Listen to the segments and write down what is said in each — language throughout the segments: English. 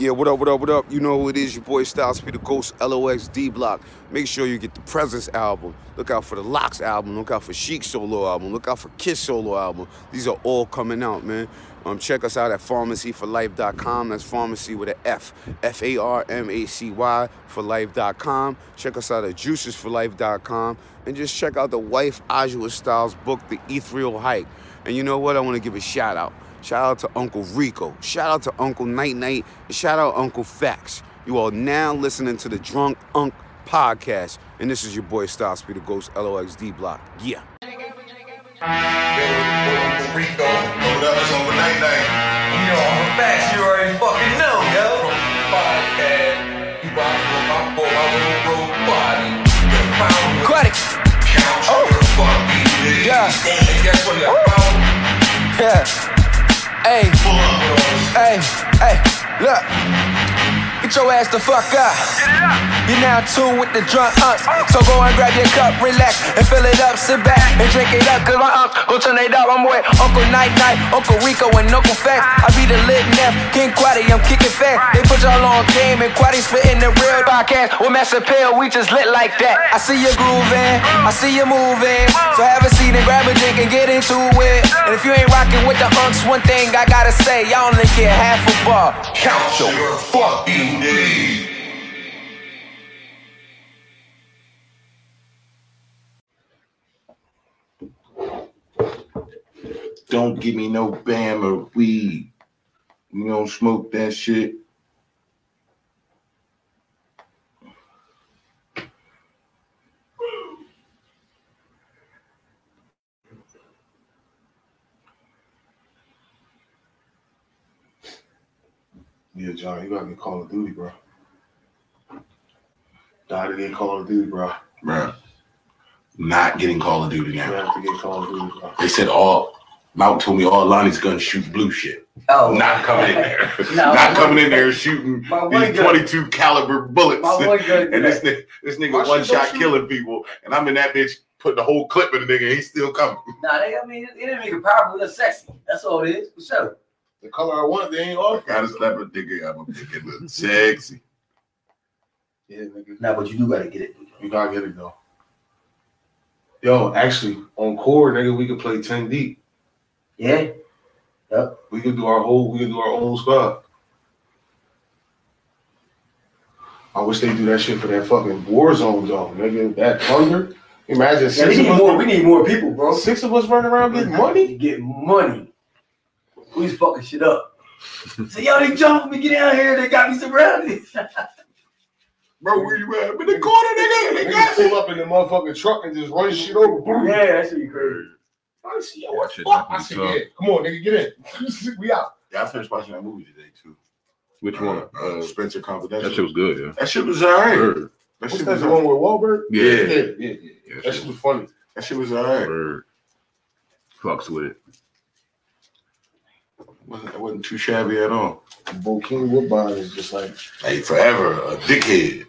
Yeah, what up, what up, what up? You know who it is, your boy Styles P the Ghost LOX D Block. Make sure you get the Presence album. Look out for the LOX album. Look out for Sheek solo album. Look out for Kiss solo album. These are all coming out, man. Um, check us out at farmacyforlife.com. That's pharmacy with an F. F A R M A C Y for life.com. Check us out at juicesforlife.com. And just check out the wife Adjua Styles book, The Ethereal Hike. And you know what? I want to give a shout out. Shout out to Uncle Rico. Shout out to Uncle Night Night. Shout out Uncle Facts. You are now listening to the Drunk Unk podcast. And this is your boy Styles P the Ghost LOX D Block. Yeah. Rico, hold up, it's over night night. You know, I'm a fact, you already fucking know, yo. Podcast, you rock for my boy, my little bro body. Aquatic. Oh. Yeah. And guess what? I found Yeah. Hey, hey, hey, look. Get your ass the fuck up. You're now tuned with the drunk unks. So go and grab your cup, relax, and fill it up. Sit back and drink it up. Cause my unks gon' turn it up. I'm with Uncle Night Night, Uncle Rico, and Uncle Fact. I be the lit neff, King Quaddy, I'm kicking fat. They put y'all on game, and Quaddy spitting the real podcast. With Master Pill, we just lit like that. I see you grooving, I see you moving. So have a seat and grab a drink and get into it. And if you ain't rocking with the unks, one thing I gotta say, y'all only get half a bar. Count your fucking days. Don't give me no bam or weed. You don't smoke that shit. Yeah, John, you gotta get Call of Duty, bro. Gotta get Call of Duty, bro. Bro, Not getting Call of Duty You now. have to get Call of Duty, bro. They said all Mount told me all Lonnie's guns shoot blue shit. Oh, Not coming in there. No, Not coming in there shooting these gun- 22 caliber bullets. My boy gun- and this nigga, this nigga one shot killing people, and I'm in that bitch putting the whole clip in the nigga, he's still coming. Nah, they, I mean, it didn't make it powerful, it's sexy. That's all it is, for sure. The color I want, they ain't off. Gotta slap a nigga, I'm a nigga look sexy. Yeah, nigga. Nah, but you do gotta get it. You gotta get it though. Yo, actually, on core, nigga, we could play 10 deep. Yeah? Yep. We could do our whole, we could do our whole squad. I wish they do that shit for that fucking war zone though, nigga. That thunder. Imagine Yeah, six we need of us. more, we need more people, bro. Six of us running around getting money. Get money. Who's fucking shit up? Say, yo, they jumped me, get down here, they got me surrounded. Bro, where you at? In the corner, nigga. They Niggas got me. pull up in the motherfucking truck and just run shit over. Boom. yeah, that should be crazy. I see, yo, Yeah, what shit fuck? I definitely see, tough. yeah. Come on, nigga, get in. we out. Yeah, I finished watching that movie today too. Which one? Uh, Uh, Spencer Confidential. that shit was good, yeah. That shit was alright. Word. That What's shit was the one with Wahlberg? Yeah. Yeah, yeah, yeah. Yeah, That shit shit was funny. That shit was alright. Word. Fucks with it. Wasn't, it wasn't too shabby at all. Bokeem Woodbine is just like, Hey, forever a dickhead.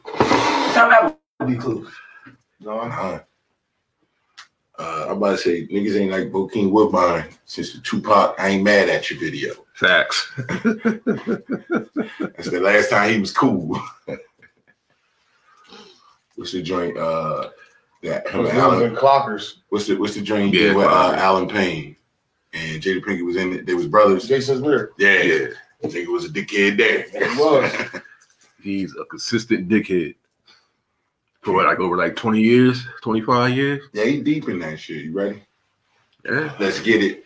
Time that would be cool. no, I- Uh, uh, I'm about to say niggas ain't like Bokeem Woodbine since the Tupac I ain't mad at your video. Facts. That's the last time he was cool. what's the joint? Uh, that him Those and Allen, clockers. what's the what's the joint Yeah, with uh, Allen Payne and Jada Pinkett was in it. They was brothers. Jason's Lyric. Yeah, yeah. Nigga was a dickhead there. He was. He's a consistent dickhead. For what, like over like 20 years, 25 years? yeah, he deep in that shit. You ready? Yeah. Let's get it.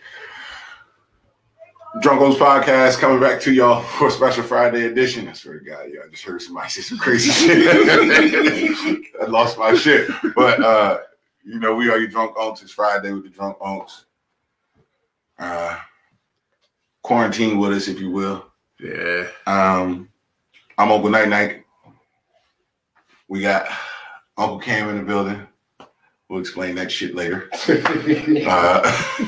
Drunk Unks Podcast coming back to y'all for a special Friday edition. I swear to God, yeah, I just heard somebody say some crazy shit. I lost my shit. But uh, you know, we are your drunk unks. It's Friday with the drunk unks. Uh quarantine with us, if you will. Yeah. Um, I'm Uncle Night Night. We got Uncle Cam in the building. We'll explain that shit later. Uh,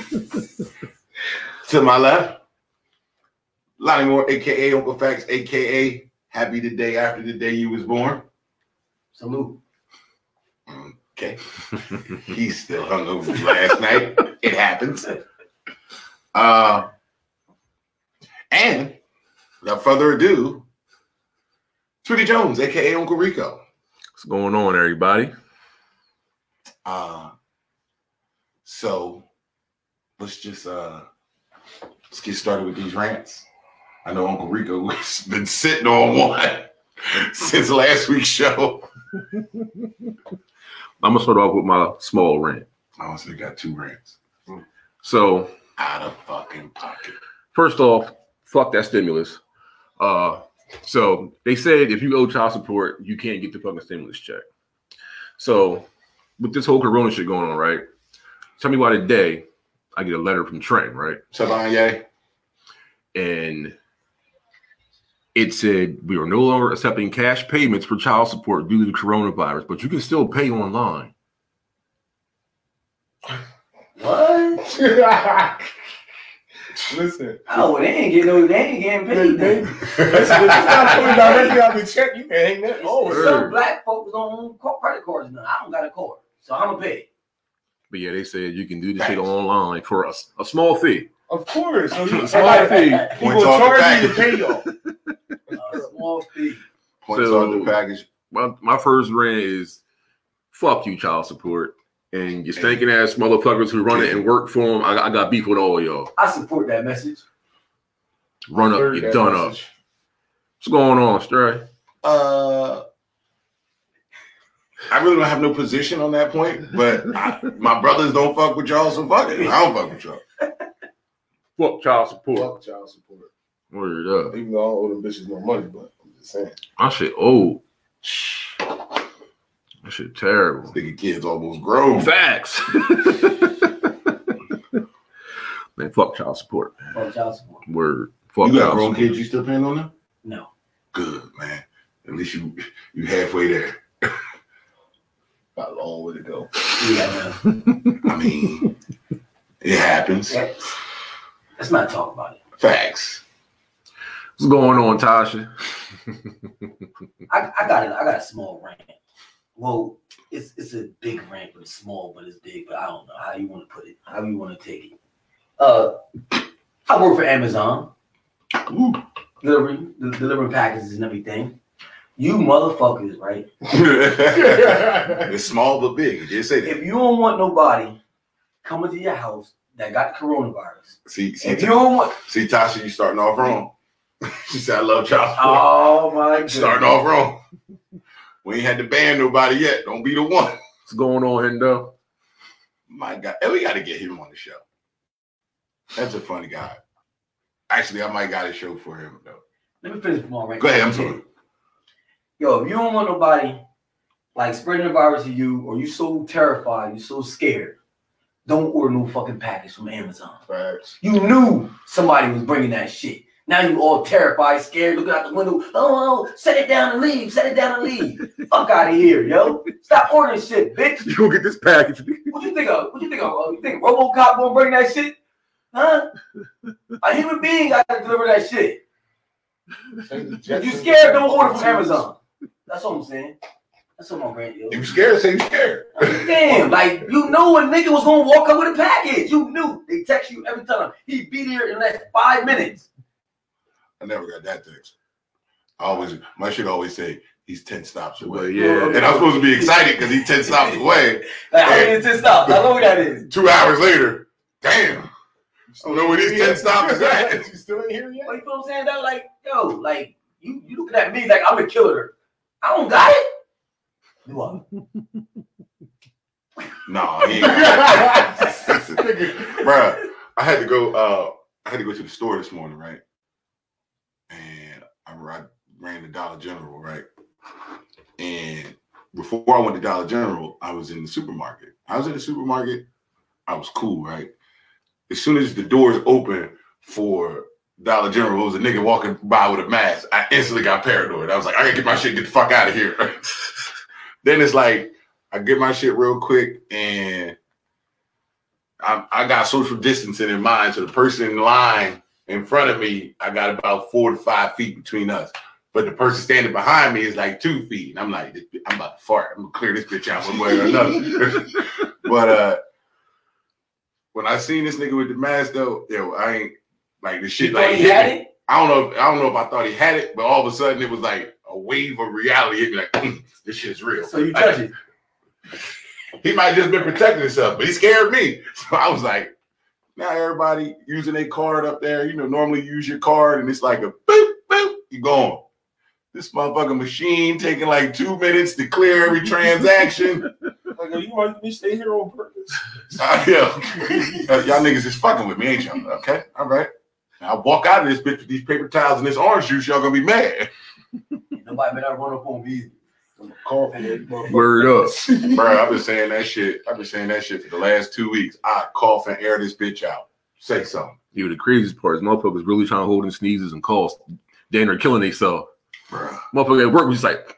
to my left, Lonnie Moore, aka Uncle Facts, aka Happy the Day After the Day You Was Born. Salute. Okay. He's still hungover from last night. It happens. Uh, and without further ado, Tweety Jones, aka Uncle Rico. What's going on, everybody? Uh, so let's just uh let's get started with these rants. I know Uncle Rico has been sitting on one since last week's show. I'm gonna start off with my small rant. I honestly got two rants So, out of fucking pocket. first off, fuck that stimulus. Uh, so they said if you owe child support, you can't get the fucking stimulus check. So, with this whole Corona shit going on, right? Tell me why today I get a letter from Trent, right? Savanye, and it said we are no longer accepting cash payments for child support due to the coronavirus, but you can still pay online. What? Listen, Oh, they ain't getting no. They ain't getting they, paid. they, then. it's not coming directly out the check. You can hang that. Oh, Some black folks don't own credit cards now. I don't got a card, so I'm gonna pay. But yeah, they said you can do this shit online for a, a small fee. of course. So you, Small like, fee. he Points gonna charge you to pay y'all. A small fee. points So- on the package. My, my first rant is fuck you, child support. And you stinking ass motherfuckers who run it and work for them. I, I got beef with all y'all. I support that message. Run up, Heard get that done up. What's going on, Stray? Uh, I really don't have no position on that point, but I, my brothers don't fuck with y'all, so fuck it. I don't fuck with y'all. Fuck child support. Fuck child support. Word up. Even though I don't owe them bitches no money, but I'm just saying. I shit old. That shit terrible. Nigga kids almost grown. Facts. man, fuck child support. Fuck child support. Word. Fuck You got grown support. kids, you still paying on them? No. Good, man. At least you you halfway there. Got a long way to go. Yeah, man. I mean, it happens. Yeah. Let's not talk about it. Facts. What's going on, Tasha? I, I got it. I got a small rant. Well, it's it's a big rant, but it's small, but it's big. But I don't know how you want to put it. How you want to take it. Uh, I work for Amazon, Ooh. delivering delivering packages and everything. You motherfuckers, right? it's small but big. You just say that. If you don't want nobody coming to your house that got coronavirus, See, see, if you don't want, see, Tasha, you starting off wrong. she said, "I love child support." oh my goodness. starting off wrong. We ain't had to ban nobody yet. Don't be the one. What's going on, Hendo? My God, and we got to get him on the show. That's a funny guy. Actually, I might got a show for him though. Let me finish my rant. Go ahead. I'm sorry. Yo, if you don't want nobody like spreading the virus to you, or you so terrified, you so scared, don't order no fucking package from Amazon. Facts. You knew somebody was bringing that shit. Now you all terrified, scared, looking out the window. Oh, oh, set it down and leave. Set it down and leave. Fuck out of here, yo. Stop ordering shit, bitch. You gonna get this package? What you think of? What you think of? Uh, You think RoboCop gonna bring that shit? Huh? A human being got to deliver that shit. If you scared, don't order from Amazon. That's what I'm saying. That's what my brand is. If you scared, say you scared. Damn, like you know a nigga was gonna walk up with a package. You knew. They text you every time. He'd be there in less five minutes. I never got that text. I always, my shit always say he's ten stops Well, away, yeah. and I'm supposed to be excited because he's ten stops away. Like how many ten stops? How long that is? Two hours later, damn. I don't know where these ten stops is at. you still ain't here yet? Like, you know what I'm saying? Though, like, yo, like you, you looking at me like I'm a killer. I don't got it. Do I? No, he ain't got it. Bruh, I had to go. Uh, I had to go to the store this morning, right? And I, I ran to Dollar General, right? And before I went to Dollar General, I was in the supermarket. I was in the supermarket. I was cool, right? As soon as the doors open for Dollar General, it was a nigga walking by with a mask. I instantly got paranoid. I was like, I gotta get my shit, get the fuck out of here. then it's like, I get my shit real quick and I, I got social distancing in mind. So the person in line in front of me, I got about four to five feet between us. But the person standing behind me is like two feet. And I'm like, I'm about to fart. I'm gonna clear this bitch out one way or another. but uh when I seen this nigga with the mask though, yo, I ain't like the shit thought like he hit had it? I don't know. If, I don't know if I thought he had it, but all of a sudden it was like, a wave of reality. He'd be like, "Mm, this shit's real. So you touch it. He might have just been protecting himself, but he scared me. So I was like, now everybody using their card up there. You know, normally you use your card and it's like a boop, boop, you're gone. This motherfucking machine taking like two minutes to clear every transaction. Like, are you want me to stay here on purpose? Uh, yeah. Y'all niggas is fucking with me, ain't y'all? Okay, all right. Now, I walk out of this bitch with these paper towels and this orange juice, y'all gonna be mad. Nobody better run up on me. Coughing. Word up. Bro, I've been saying that shit. I've been saying that shit for the last two weeks. I cough and air this bitch out. Say something. Yo, the craziest part is motherfuckers really trying to hold in sneezes and coughs. Then they're killing themselves. Motherfucker at work was just like,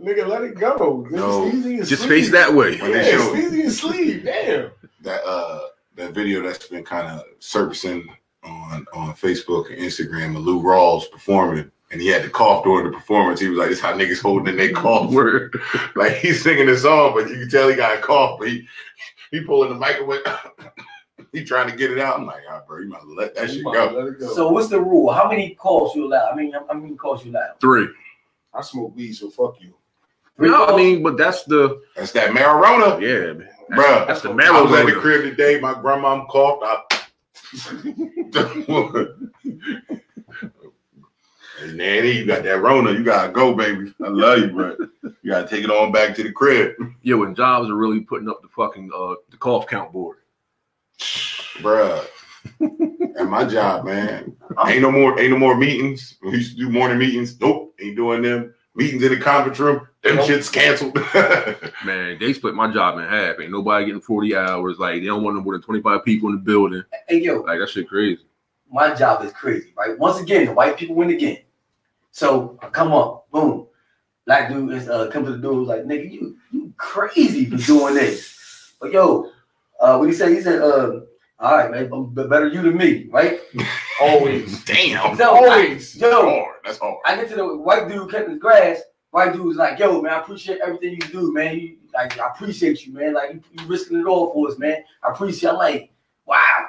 Nigga, let it go. No, It's easy and just sleep. face that way. When Yeah, show- and sleep. Damn. that uh that video that's been kind of surfacing on on Facebook and Instagram of Lou Rawls performing and he had to cough during the performance. He was like, "This how niggas holding in their cough." Word. like he's singing this song, but you can tell he got a cough. But he he pulling the microwave. he trying to get it out. I'm like, ah, bro, you might let that You shit go. Let go. So what's the rule? How many calls you allow? I mean, how many calls you allow? Three. I smoke weed, so fuck you. Three No, I mean, but that's the That's that marijuana, yeah, man. Bruh. That's the marijuana. I marrow was at the loader. crib today. My grandma coughed. I... hey, Nanny, you got that Rona. You gotta go, baby. I love you, bro. You gotta take it on back to the crib, Yeah, when jobs are really putting up the fucking uh the cough count board. Bruh. At my job, man. Ain't no more. Ain't no more meetings. We used to do morning meetings. Nope, ain't doing them. Meetings in the conference room. Them Nope. shit's canceled. Man, they split my job in half. Ain't nobody getting 40 hours. Like they don't want no more than 25 people in the building. Hey yo, Like that shit crazy. my job is crazy, right? Once again, the white people win again. So I come up, boom. Black dude is uh come to the door was like, nigga, you you crazy for doing this. But yo, uh what he said, he said, uh, all right, man, I'm better you than me, right? Always. Damn. So, Always. That's Yo, hard. That's hard. I get to the white dude cutting his grass. White dude was like, "Yo, man, I appreciate everything you do, man. You, like, I appreciate you, man. Like, you, you risking it all for us, man. I appreciate." I'm like, "Wow,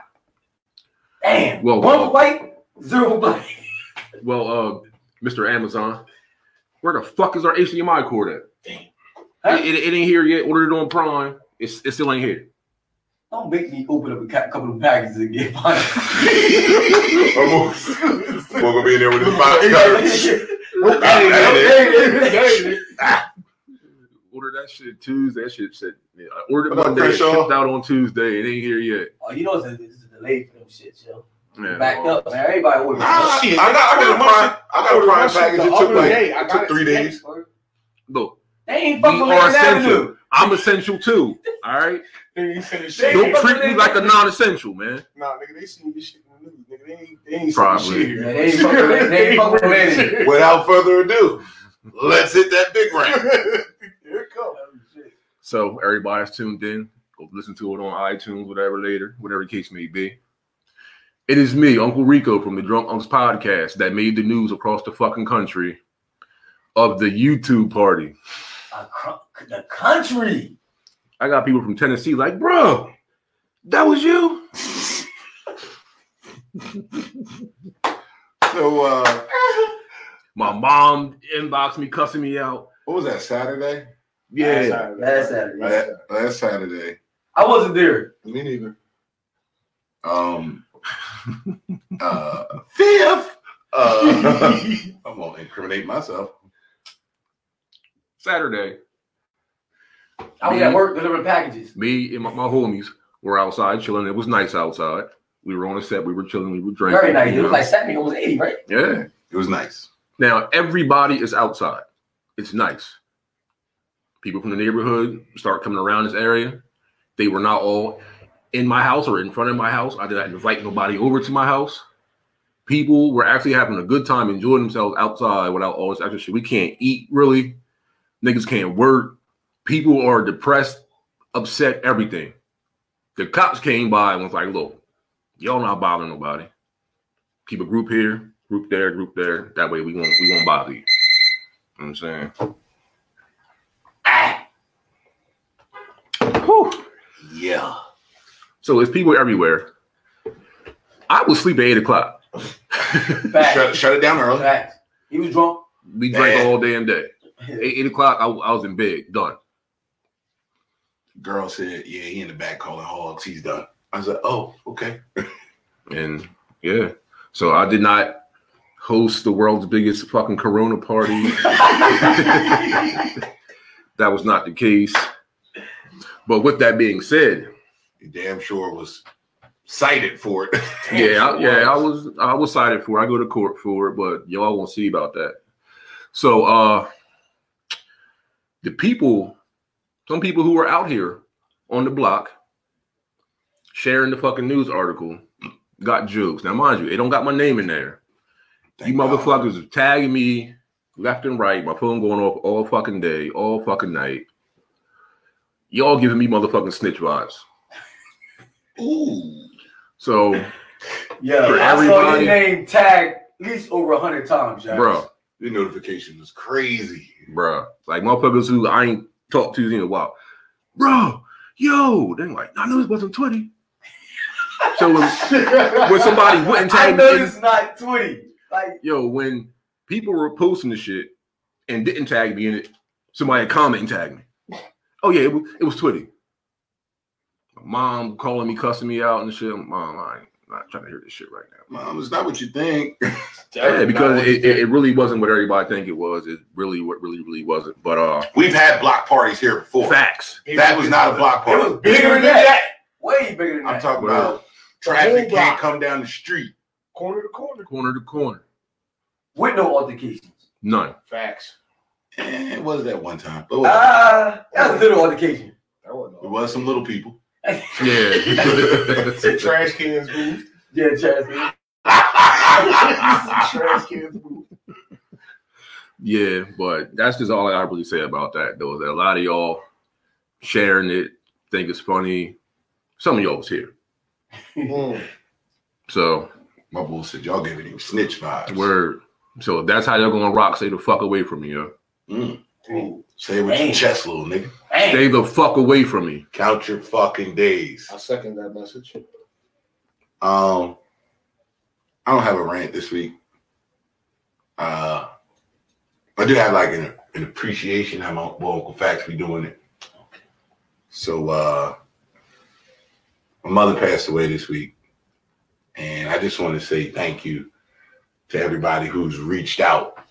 damn. Well, one uh, for white, zero for black." Well, uh, Mr. Amazon, where the fuck is our HDMI cord at? Huh? It, it, it ain't here yet. Ordered it on Prime. It's it still ain't here. Don't make me open up a couple of packages and get mine. We're gonna be in there with his box cutters. Ordered that shit Tuesday. That shit said yeah, I ordered it What up, Monday. It Crenshaw? shipped out on Tuesday. It ain't here yet. oh, you know it's a, it's a delay for them shit, yo. Man, Backed up, man. Everybody ordered. Ah, it. I got, I got a prime, I got a prime package. It took like day, I it got took three today. days. Look, They ain't fucking are Lincoln essential. Avenue. I'm essential too. All right. They ain't sending They shit. Don't treat me like a non-essential, man. Nah, nigga, they seen this shit in the news. Nigga, they ain't, they ain't Probably. shit here. Yeah, they ain't fucking with- they ain't fucking with bringing Lenny. shit. Without further ado, let's hit that big round. Here it comes. So everybody's tuned in. Go listen to it on iTunes, whatever later, whatever the case may be. It is me, Uncle Rico from the Drunk Unks podcast that made the news across the fucking country of the YouTube party. Acro- The country. I got people from Tennessee like, bro, that was you? So, uh, My mom inboxed me, cussing me out. what was that Saturday? Yeah. Last Saturday. Last, last Saturday. I wasn't there. Me neither. Um, uh, fifth. Uh, I'm gonna incriminate myself. Saturday, I was at work delivering packages. me and my, my homies were outside chilling. It was nice outside. We were on a set. We were chilling. We were drinking. Very nice. you It was know. like Saturday, almost 80, right? yeah. It was nice. Now everybody is outside. It's nice. People from the neighborhood start coming around this area. They were not all in my house or in front of my house. I did not invite nobody over to my house. People were actually having a good time, enjoying themselves outside without all this extra shit. We can't eat really. Niggas can't work. People are depressed, upset, everything. The cops came by and was like, look, y'all not bothering nobody. Keep a group here, group there, group there. That way we won't we won't bother you. You know what I'm saying? Ah, Whew. Yeah. So it's people everywhere. I was sleeping at eight o'clock. facts. Shut, shut it down early. Facts. He was drunk. We drank Man. all day and day. Eight, eight o'clock, I, I was in bed, done. Girl said, "Yeah, he in the back calling hogs. He's done." I was like, "Oh, okay." And yeah, so I did not host the world's biggest fucking Corona party. that was not the case. But with that being said, You damn sure was cited for it. yeah, I, yeah, I was I was cited for it. I go to court for it, but y'all won't see about that. So uh the people, some people who were out here on the block sharing the fucking news article got jokes. Now mind you, it don't got my name in there. Thank you God. motherfuckers are tagging me left and right. My phone going off all fucking day, all fucking night. Y'all giving me motherfucking snitch vibes. Ooh. So, Yeah, For I saw everybody- your name tagged at least over a hundred times, Josh. bro, Your notification was crazy. bro, like motherfuckers who I ain't talked to in a while, bro, yo, they like, I know this wasn't twenty. So when, when somebody wouldn't I tag know me, it's not twenty. Like yo, when people were posting the shit and didn't tag me in it, somebody comment and tag me. Oh yeah, it was, it was Twitty. My mom calling me, cussing me out and shit. Mom, I ain't not trying to hear this shit right now. Mom, it's not what you think. Yeah, because it, it, it really wasn't what everybody think it was. It really, what really, really wasn't. But uh, We've had block parties here before. facts. That was not a block party. it was bigger than that. Way bigger than that. I'm talking Word. about traffic block. can't come down the street. corner to corner. Corner to corner, With no altercations. none. Facts. Eh, it was that one time. But it was- Ah, that's a little altercation. That wasn't it was some little people. Yeah. Some trash cans moved. Yeah, Chaz. Some trash cans moved. Yeah, but that's just all I really say about that, though. Is that a lot of y'all sharing it, think it's funny. Some of y'all was here, Mm. so My bull said y'all giving him snitch vibes. word. So if that's how y'all gonna rock. say the fuck away from me, yo. Mm. Mm. Say it with your Dang. chest, little nigga. Dang. Stay the fuck away from me. Count your fucking days. I second that message. Um, I don't have a rant this week. Uh, I do have like an, an appreciation how my well, Uncle Facts be doing it. So, uh, my mother passed away this week, and I just want to say thank you to everybody who's reached out.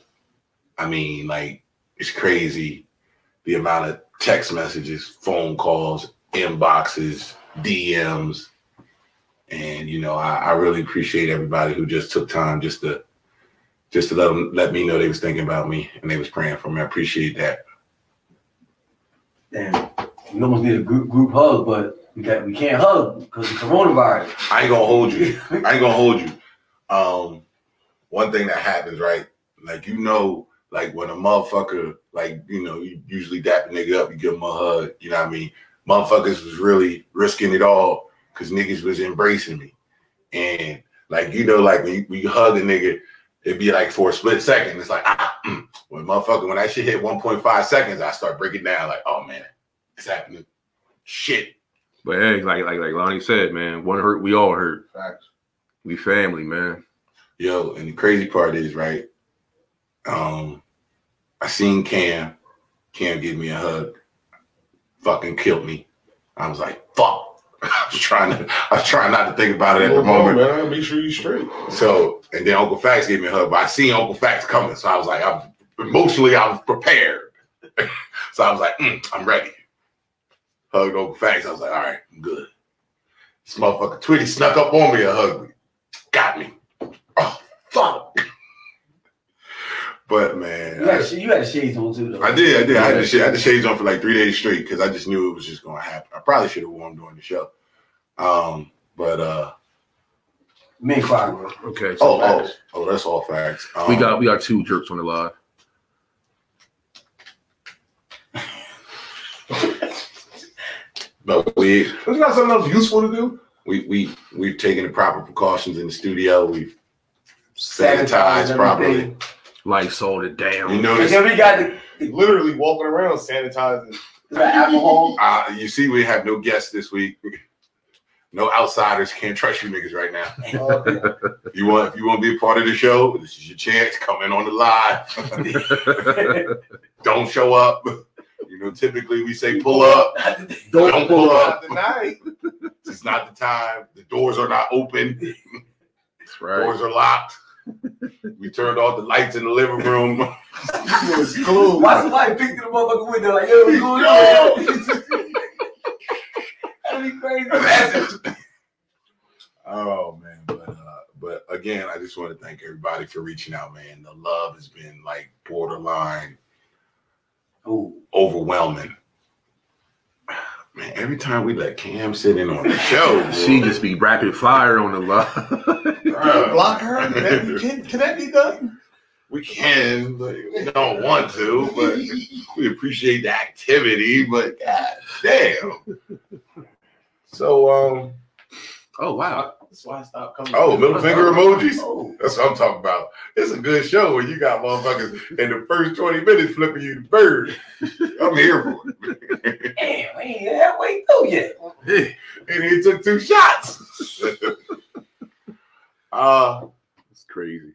I mean, like it's crazy the amount of text messages, phone calls, inboxes, DMs and you know I, I really appreciate everybody who just took time just to just to let them let me know they was thinking about me and they was praying for me. I appreciate that. Damn. We almost need a group group hug, but we got we can't hug because of coronavirus. I ain't gonna hold you. I ain't gonna hold you. Um, one thing that happens, right? Like you know, like when a motherfucker, like you know, you usually dap a nigga up, you give him a hug. You know what I mean? Motherfuckers was really risking it all because niggas was embracing me, and like you know, like when you, when you hug a nigga, it'd be like for a split second. It's like ah, mm. when motherfucker when that shit hit 1.5 seconds, I start breaking down. Like oh man, it's happening. Shit. But hey, like like like Lonnie said, man, one hurt, we all hurt. Facts. We family, man. Yo, and the crazy part is, right? Um, I seen Cam. Cam give me a hug. Fucking killed me. I was like, fuck. I was trying to I was trying not to think about it at the Come on, moment. man. Make sure you straight. So and then Uncle Facts gave me a hug, but I seen Uncle Facts coming. So I was like, I'm emotionally I was prepared. so I was like, mm, I'm ready. Hugged Uncle Facts. I was like, all right, I'm good. This motherfucker Twitty snuck up on me and hugged me. Got me. Oh fuck. But man, You had, you had shades on too, though. I did, I did. I had, the, sh- I had the shades on for like three days straight because I just knew it was just gonna happen. I probably should have worn them during the show. Um, but uh Men cry, bro. Okay, so oh oh oh that's all facts. Um, we got we got two jerks on the live. but we Don't you got something else useful to do? we we we've taken the proper precautions in the studio. We've Sanitize sanitized properly. everything. Like sold it down. You And then we got the, Literally walking around sanitizing. the alcohol. uh you see we have no guests this week. No outsiders can't trust you niggas right now. Okay. You want if you want to be a part of the show, this is your chance. Come in on the live. Don't show up. You know, typically we say pull up. Don't, pull up. Tonight. It's not the time. The doors are not open. That's right. Doors are locked. We turned off the lights in the living room. It's closed. Why somebody picked through the motherfucking window like, yo, what's going on? That'd be crazy. oh man, but uh, but again, I just want to thank everybody for reaching out, man. The love has been like borderline Ooh. overwhelming. Man, every time we let Cam sit in on the show, boy, She just be rapid fire on the line. bruh, Block her. Can that be, can, can that be done? we can, but we don't want to, but we appreciate the activity, but god damn. So um oh wow. That's why I stopped coming. oh middle finger emojis. Oh. That's what I'm talking about. It's a good show when you got motherfuckers in the first 20 minutes flipping you the bird. I'm here for it. Damn, we ain't halfway through yet. and he took two shots. uh It's crazy.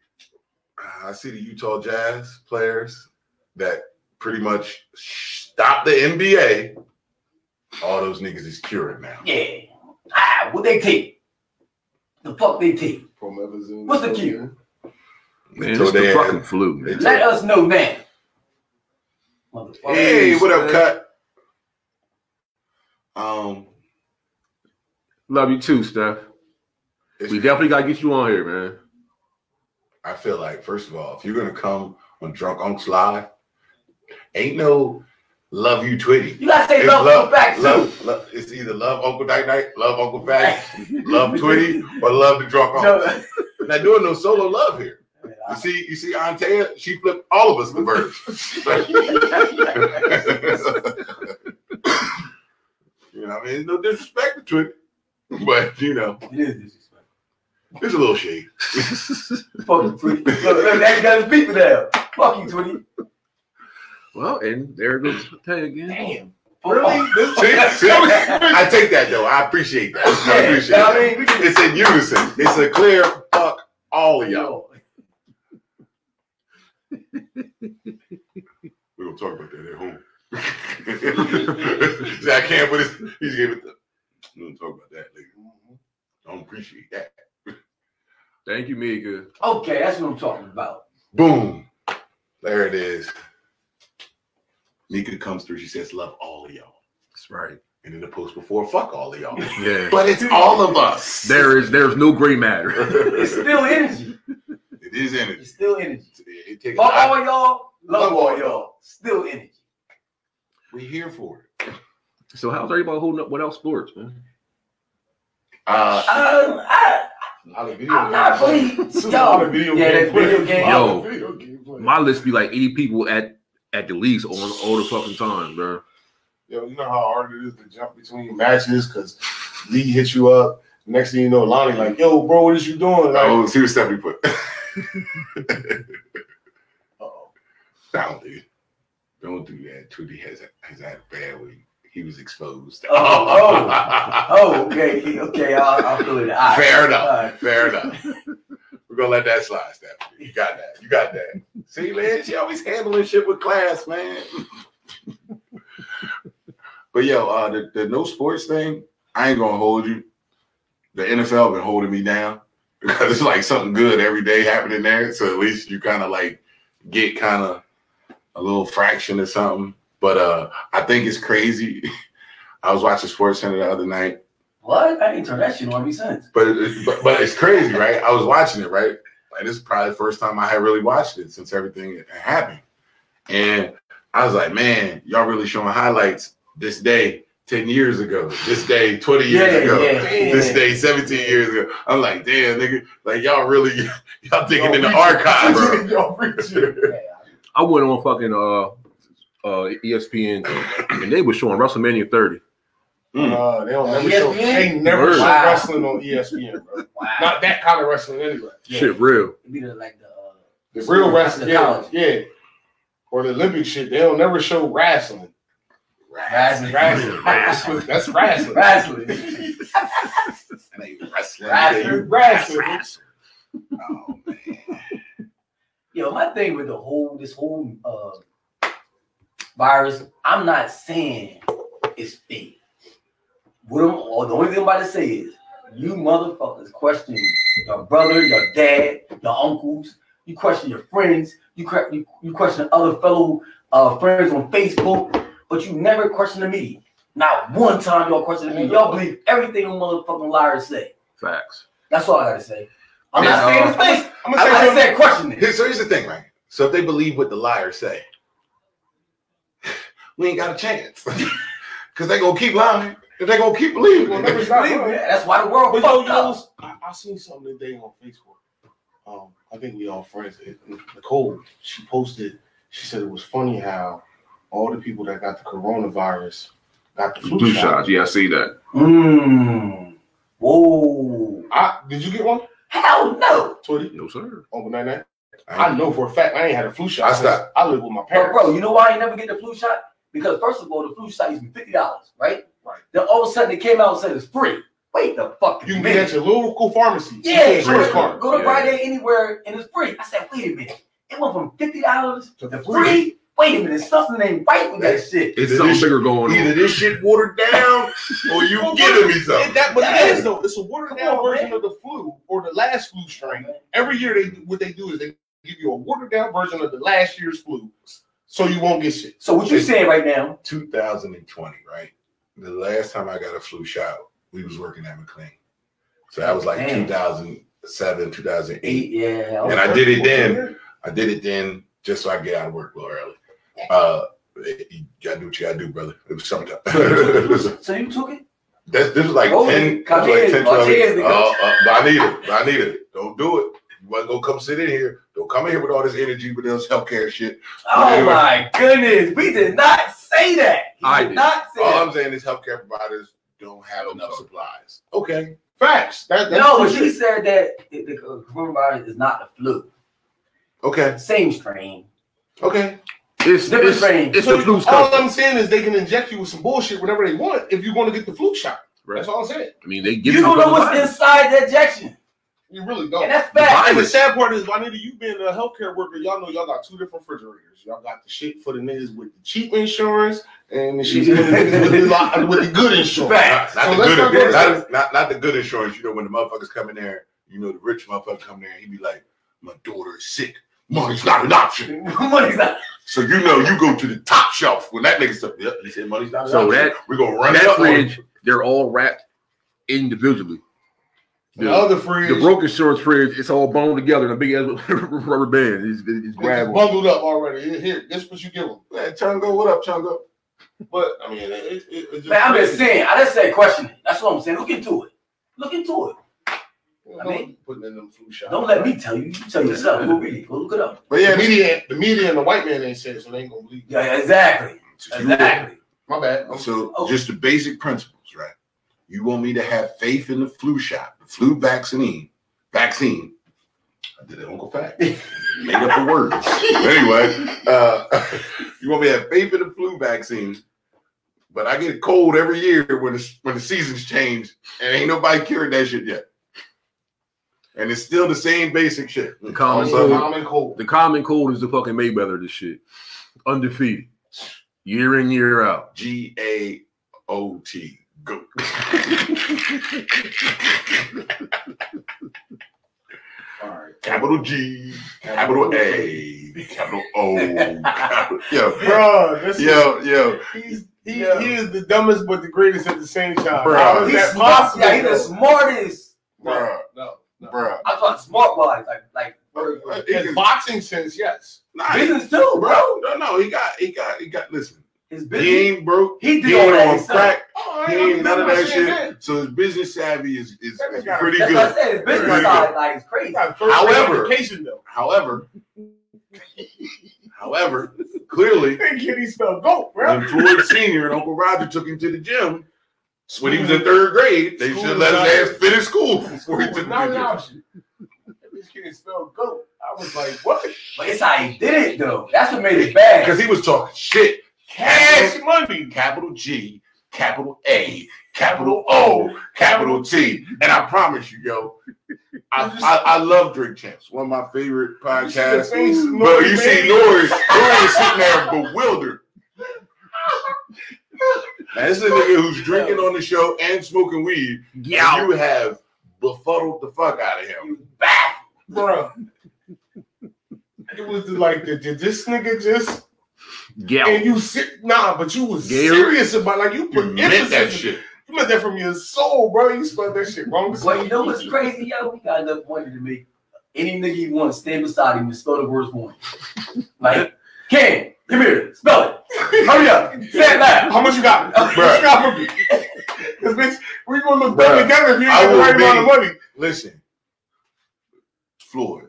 I see the Utah Jazz players that pretty much stopped the NBA. All those niggas is cured now. Yeah. Ah, what they take? The fuck they take? Promethazine. What's the cure? Man, So it's the they- fucking flu, man. Let us know now. Hey, what up, cut? Um, Love you too, Steph. We definitely gotta get you on here, man. I feel like, first of all, if you're gonna come on Drunk Unks Live, ain't no love you Twitty. You gotta say It's love, love back too. love, love- it's either love Uncle Night Night, love Uncle Fat, love Twitty, or love the Drunk Unks. No. Not doing no solo love here. You see, you see, Antea, she flipped all of us the birds. you know, I mean, no disrespect to Twitty, but you know, It is disrespectful. there's a little shade. Fuck you, Twitty. Look, look, that got his beat now. Fuck you, Twitty. Well, and there goes Tay again. Damn. Really? See, see, I take that though. I appreciate that. I Yeah, appreciate I that. mean, we It's in unison. It's a clear fuck all of y'all. We're gonna talk about that at home. See, I can't put his he's gave it the we're gonna talk about that later. Mm-hmm. I don't appreciate that. Thank you, Mika. Okay, that's what I'm talking about. Boom. There it is. Nika comes through, she says, love all of y'all. That's right. And in the post before, fuck all of y'all. Yeah. but it's all of us. There is there's no gray matter. It's still energy. it is energy. It's still energy. It takes Fuck all y'all. Love all y'all. Still energy. We're here for it. So how's everybody holding up without sports, man? Uh, Um, I, A lot of video I'm not games. really. It's a lot Yo, video yeah, game video game. A lot of Yo. video game. My list be like 80 people at at the least on all the fucking time, bro. Yo, you know how hard it is to jump between matches because Lee hit you up. Next thing you know, Lonnie like, yo, bro, what is you doing? Like, oh, see what Stephanie put. uh-oh. Don't do Don't do that. Tweety has has had a bad week. He was exposed. Oh, Oh, oh okay. Okay, I'll, I'll feel it. All right. Fair enough. All right. Fair enough. We're gonna let that slide, Stephanie. You got that. You got that. See, man, she always handling shit with class, man. but yo, uh, the, the no sports thing, I ain't gonna hold you. The NFL been holding me down because it's like something good every day happening there. So at least you kind of like get kind of a little fraction or something. But uh, I think it's crazy. I was watching Sports Center the other night. What? I ain't turned that shit on me since. But, it, but but it's crazy, right? I was watching it, right? Like this is probably the first time I had really watched it since everything happened. And I was like, man, y'all really showing highlights this day 10 years ago, this day 20 years Yeah, ago, yeah, this day 17 years ago. I'm like, damn, nigga, like y'all really y'all digging in the Y'all archive, bro. reaching. Y'all. I went on fucking uh uh ESPN and they were showing WrestleMania 30. Uh, they don't never ESPN? show. They never Word. show Wow. wrestling on ESPN, bro. Wow. Not that kind of wrestling, anyway. Yeah. Shit real. It'd be the, like the. Uh, The real wrestling, The yeah, college. yeah. Or the Olympic shit. They don't never show wrestling. Wrestling. Wrestling. That's wrestling. Wrestling. wrestling. Wrestling. Wrestling. Oh man. Yo, my thing with the whole this whole uh virus, I'm not saying it's fake. What I'm, or the only thing I'm about to say is you motherfuckers question your brother, your dad, your uncles, you question your friends, you que- you, you question other fellow uh friends on Facebook, but you never question the media. Not one time y'all question the media. Y'all believe everything a motherfucking liars say. Facts. That's all I gotta say. I'm Yeah, not saying it's uh, fake. I'm I, gonna say I something. said question it. Here, so here's the thing, right? So if they believe what the liars say, we ain't got a chance. Cause they gonna keep lying. And they gonna keep believing. Well, never stop Believe me. That's why the world But yo, fucked you know, up. I, I seen something today on Facebook. Um, I think we all friends. It- Nicole, she posted. She said it was funny how all the people that got the coronavirus got the flu, Blue shot. shots. Yeah, I see that. Mmm. Whoa. I, did you get one, Hell no. Twitty? No, sir. Over night night. I know for a fact I ain't had a flu shot. I stopped. I live with my parents. bro, you know why I never get the flu shot? Because first of all, the flu shot used to be fifty dollars, right? Right. Then all of a sudden it came out and said it's free. Wait the fuck. you can get at your local pharmacy. Yeah, said insurance go, card. go to Yeah. Rite Aid anywhere and it's free. I said, wait a minute. It went from fifty dollars To to free. free. Wait a minute, something ain't right with that shit. It's Either something this- bigger going Either this shit watered down or you Well, giving me It, something. that, but Yeah. it is though. It's a watered Come down on, version man. of the flu or the last flu strain. Every year they what they do is they give you a watered down version of the last year's flu, so you won't get shit. So what you saying right now? 2020, right? The last time I got a flu shot, we was working at McLean. So that was like Damn. 2007, 2008. Eight, yeah. And I did it then. I did it then just so I get out of work a little early. Uh, you gotta do what you gotta do, brother. It was summertime. So you took it? this was like Oh, 10, was like here, 10, 12 years. Uh, uh, I need it. I need it. Don't do it. You wasn't gonna come sit in here. Don't come in here with all this energy with this healthcare shit. Oh Anyway. my goodness, we did not say that. He I did did. not say All that. I'm saying is healthcare providers don't have Don't enough talk. supplies. Okay, facts. That, that's No, but true she said that it- the coronavirus is not the flu. Okay. Same strain. Okay. It's Different it's, strain. it's So the flu's all coming. I'm saying is they can inject you with some bullshit whenever they want if you're going to get the flu shot. Right. That's all I'm saying. I mean, they give You don't know what's virus. inside the injection. You really don't. And that's The bad. And the sad part is, Juanita, you being a healthcare worker, y'all know y'all got two different refrigerators. Y'all got the shit for the niggas with the cheap insurance and the shit for the niggas with the, with the good insurance. Facts. Not, not let's the good, go to- not, not, not the good insurance. You know, when the motherfuckers come in there, you know, the rich motherfucker come in there, he be like, my daughter is sick. Money's not an option. Money's not. So you know, you go to the top shelf when that nigga said, yep, he said money's not So option. that- we're gonna run That up on fridge, they're all wrapped individually. The The, other fridge, the broken shorts fridge, it's all bonded together in a big ass rubber band. It's, it's it's grabbable. bundled up already. Here, Here, this what you give them. Man, Chungo, what up, Chungo? But I mean, it, it, it, it's just Man, I'm just crazy. saying. I just say question it. That's what I'm saying. Look into it. Look into it. You I know, mean, putting in them flu shots. Don't let me tell you. You tell yourself. Go read it. Go look it up. But The yeah, media, the media, and the white man ain't said it, so they ain't gonna believe. Yeah, yeah, exactly. Exactly. My bad. So Oh. just the basic principles, right? You want me to have faith in the flu shot, the flu vaccine, vaccine. I did it, Uncle Fat. Made up the words. anyway, uh, you want me to have faith in the flu vaccine, but I get a cold every year when the, when the seasons change, and ain't nobody cured that shit yet. And it's still the same basic shit. The common Also, cold. common cold. The common cold is the fucking Mayweather. of This shit, undefeated, year in year out. G A O T. Go. All right. Capital G, capital A, capital O. capital- Yo, Bro, this yo, yo. he's he, Yeah. he is the dumbest but the greatest at the same time. Bro. How is He's that possible? Yeah, he's the smartest. Bruh, No, no. bruh. I thought smart wise, like like In boxing sense, yes. Nah, business too, bro. bro. No, no, he got, he got, he got. Listen, His he ain't broke. He He did all ain't on himself. crack. Oh, He ain't none of that understand shit. So his business savvy is is, That is nigga- pretty That's what I good. said. His business Very side, like, is crazy. However- rate education though. However, however, clearly, That kid he spelled goat, bro. when Floyd Senior and Uncle Roger took him to the gym when he was in third grade, they School should let not- his ass finish school before he School took is him not to an the gym. option. This kid spelled goat. I was like, what? But it's how he did it, though. That's what made it bad. Because he was talking shit. Cash money. Capital G, capital A, capital O, capital T. And I promise you, yo, I, I, I love Drink Champs, one of my favorite You podcasts. But you see? Nore, Nore is sitting there bewildered. Now, this is a nigga who's drinking on the show and smoking weed. and You have befuddled the fuck out of him. Bruh. It was like, did, did this nigga just Yeah. and you sit nah, but you was Gary? serious about like you You put meant emphasis that shit. You meant that from your soul, bro. You spelled that shit wrong. Well, you know what's crazy, yo? We got enough money to make any nigga you want stand beside him and spell the words for him. Like, Ken, come here, spell it. Hurry up, say it loud. How much you got? How much you got for me? Cause bitch, we gonna look Bruh, dumb together if you I ain't the will right amount of be- money. Listen, Floyd,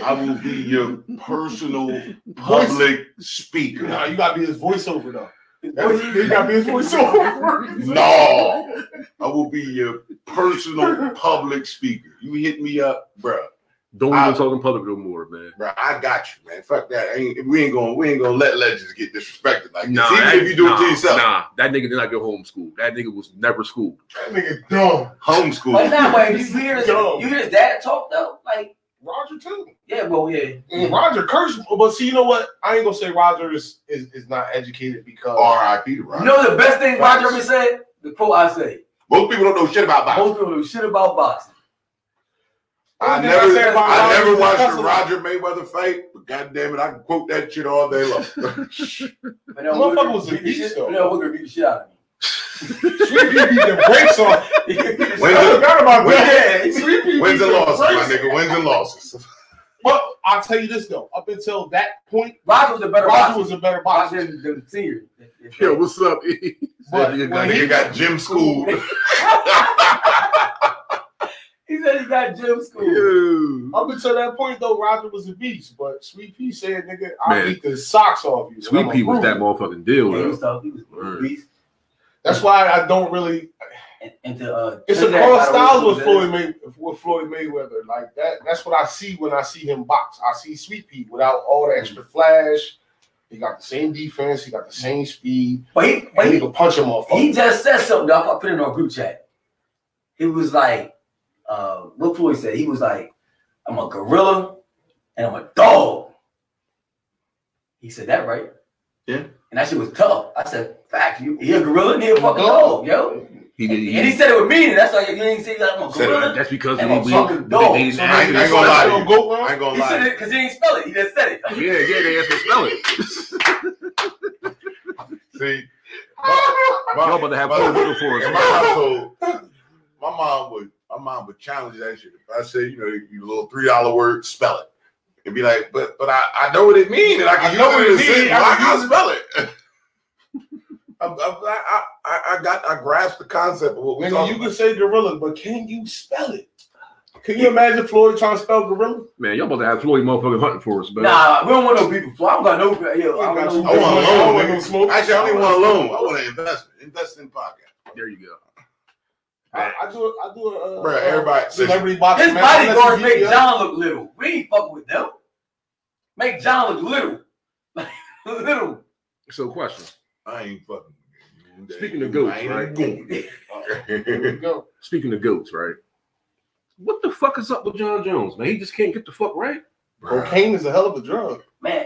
I will be your personal public speaker. Nah, you gotta be his voiceover though. That's, you gotta be his voiceover. No, I will be your personal public speaker. You hit me up, bruh. Don't I- even talk in public no more, man. Bruh, I got you, man. Fuck that. I ain't, we ain't gonna we ain't gonna let legends get disrespected like. Nah, that- if you do nah, it to yourself. Nah, that nigga did not go homeschool. That nigga was never schooled. That nigga dumb. Homeschool. But now, wait, you hear his, you hear his dad talk though? Like, Roger too. yeah, well, yeah. And Roger cursed, but see, you know what? I ain't gonna say Roger is is, is not educated because R.I.P. to Roger. You know the best thing Roger ever said? The quote I say. Most people don't know shit about boxing. Most people know shit about boxing. I Only I never, say I never watched hustle. the Roger Mayweather fight, but goddamn it, I can quote that shit all day long. But now Motherfucker Woodard was a beat the beast, though. No, Woodard beat the shit out of me. Sweet Pea beat the brakes off. He beat the When's the- forgot about when- that. Sweet Pea Wins and losses, my nigga. Wins and losses. But I'll tell you this though, up until that point, Roger was a better Roger boxer. was a better boxer boxer. than the senior. Yo, what's up? But That nigga when got- Nigga got gym school. He said he got gym school. Yo. Up until that point though, Roger was a beast. But Sweet Pea said, "Nigga, I Man. beat the socks off you." and Sweet I'ma Pea was that motherfucking deal, Yeah, he was tough. He was a beast. That's why I don't really. And, and to, uh, It's a Trinidad cross styles away with Floyd May, with Floyd Mayweather. Like that. That's what I see when I see him box. I see Sweet Pea without all the extra flash. He got the same defense. He got the same speed. But he, but he he, can punch him off. he just said something. Though, I put it in our group chat. He was like, uh, what Floyd said. He was like, "I'm a gorilla and I'm a dog." He said that right. Yeah. And that shit was tough. I said, "Fact, you he a gorilla and he a fucking dog, yo." He did. And he said it with meaning. That's why you didn't say like, I'm a Said it gorilla. That's because And we, a we, fucking they- dog. they didn't So ask I ain't- I ain't gonna lie to you. Go I ain't gonna He lie. said to it you. because he didn't spell it. He just said it. it. Yeah, yeah, they asked him to spell it. See, Y'all about to have my- full wiggle for us. my household, my mom would my mom would challenge that shit. If I say, you know, you little three dollar word, spell it. It'd be like, but but I, I know what it means, and I can I use know it what in it a sentence. mean, I I can can spell it. I, I, I, I got I grasped the concept of what we Nigga, talking you about. can say gorilla, but can you spell it? Can you imagine Floyd trying to spell gorilla? Man, y'all about to have Floyd motherfucking hunting for us, but Nah, we don't want no people. So I don't got no. Yo, I got don't I want a I loan, no. Actually, I don't even want a loan. I want an investment. invest in podcast. There you go. I, I do. I do a uh, Bruh, everybody- celebrity boxing. His match. I let bodyguards you make video. John look little. We ain't fucking with them. Make John look little. little. So, question. I ain't fucking. Speaking of goats, right? going. Here we go. Speaking of goats, right? What the fuck is up with Jon Jones, man? He just can't get the fuck right. Bruh. Cocaine is a hell of a drug. Man,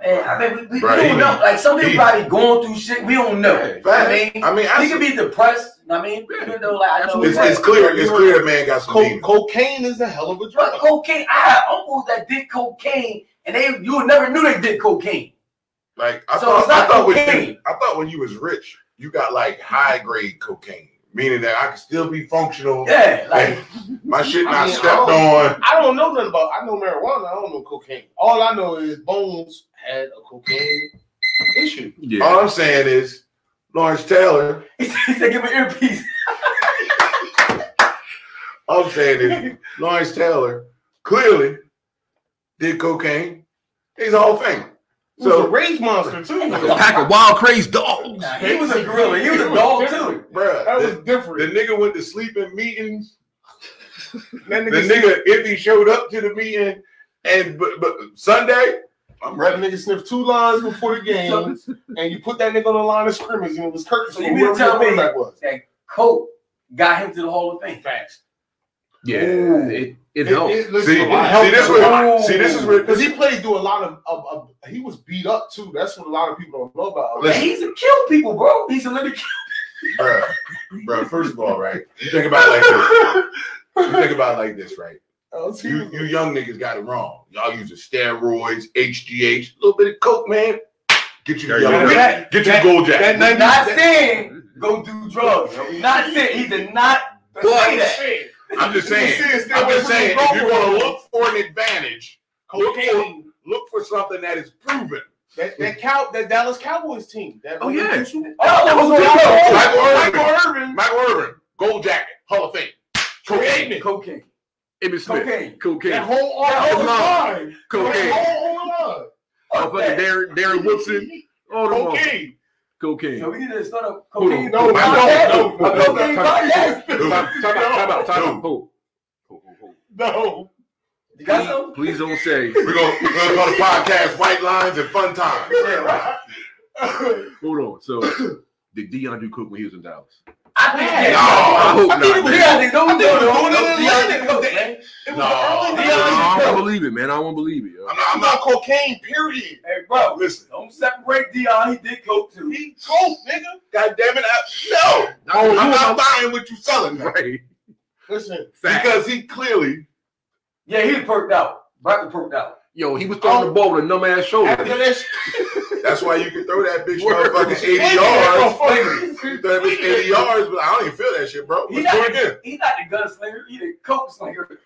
man, I mean, we, we, Bruh, we don't know. Like some people probably going through shit we don't know. Hey, I mean, I mean, I he could be depressed. I mean, even though like I know It's, it's clear. It's clear that man got some Co- cocaine is a hell of a But drug. cocaine, I had uncles that did cocaine, and they you never knew they did cocaine. Like I So thought, it's not I thought when cocaine. you, I thought when you was rich, you got like high grade cocaine, meaning that I could still be functional. Yeah, like My shit I not mean, stepped don't- on. I don't know nothing about. I know marijuana. I don't know cocaine. All I know is Bones had a cocaine issue. Yeah. All I'm saying is, Lawrence Taylor. he said, he said give me an earpiece. I'm saying is, Lawrence Taylor clearly did cocaine. He's a Hall of Famer. He was a So, rage monster too. a pack of wild crazy dogs. Nah, he was a gorilla. He was a dog too. bruh, That was the, the nigga went to sleep in meetings. That The nigga, nigga, if he showed up to the meeting, and but, but Sunday, I'm Let a ready. nigga sniff two lines before the game, and you put that nigga on the line of scrimmage, and it was Kirk. So you mean to tell me- that was? That Coke got him to the Hall of Fame. Facts. Yeah, Ooh. it it helps. See, listen, see, it helped this a was see this is where Because he played through a lot of, of, of, he was beat up too. That's what a lot of people don't know about. Man, he's a kill people, bro. He's a little kill. bro, bro. First of all, right? You think about it like this. You think about it like this, right? Oh, Else You you young niggas got it wrong. Y'all using steroids, HGH, a little bit of coke, man. Get you the There you get, get you gold jacket. We're not saying go do drugs. Not saying he did not say that. I'm just saying. You see it, stay I'm just saying. If you're gold gonna look for an advantage, look for, look for something that is proven. That that cow that Dallas Cowboys team. That Oh, yeah. That oh, oh, that was Michael Michael Irvin. Irvin. Michael Irvin, gold jacket, Hall of Fame. Cocaine. Cocaine. Emmitt Smith, Cocaine. cocaine, That whole That line. cocaine, That whole line. motherfucking Darren Darren Woodson, all all. Cocaine. cocaine. So we need to start a cocaine. No, no, A no, cocaine no, podcast. Dude, Time time out, time out, time out. Dude. Hold. Hold, hold, hold. No. You got Please, some? please don't say. We're gonna, we're gonna call the podcast White Lines and Fun Times. Hold on. So, did Deion do coke when he was in Dallas? I think yeah. No, I hope I think not. it was- man. Yeah, I think don't I think do was it. doing it in Don't- Atlanta. Deion Coke, man. It was No. early Deion I days. Don't believe it, man. I don't believe it. I'm not, I'm I'm not not cocaine, period. Hey, bro, listen. don't separate Deion. He did coke too. He coke, nigga. God damn it. I, no. Oh, I'm you not buying what you selling now. Right. Listen, Fact. Because he clearly Yeah, he was perked out. Brock was perked out. Yo, he was throwing the oh. ball with a numb ass shoulder. after that shit, that's why you can throw that bitch Word. motherfucking 80 yards. You throw that bitch 80 yards, but I don't even feel that shit, bro. He's not, it again. he not the gunslinger. He the coke slinger.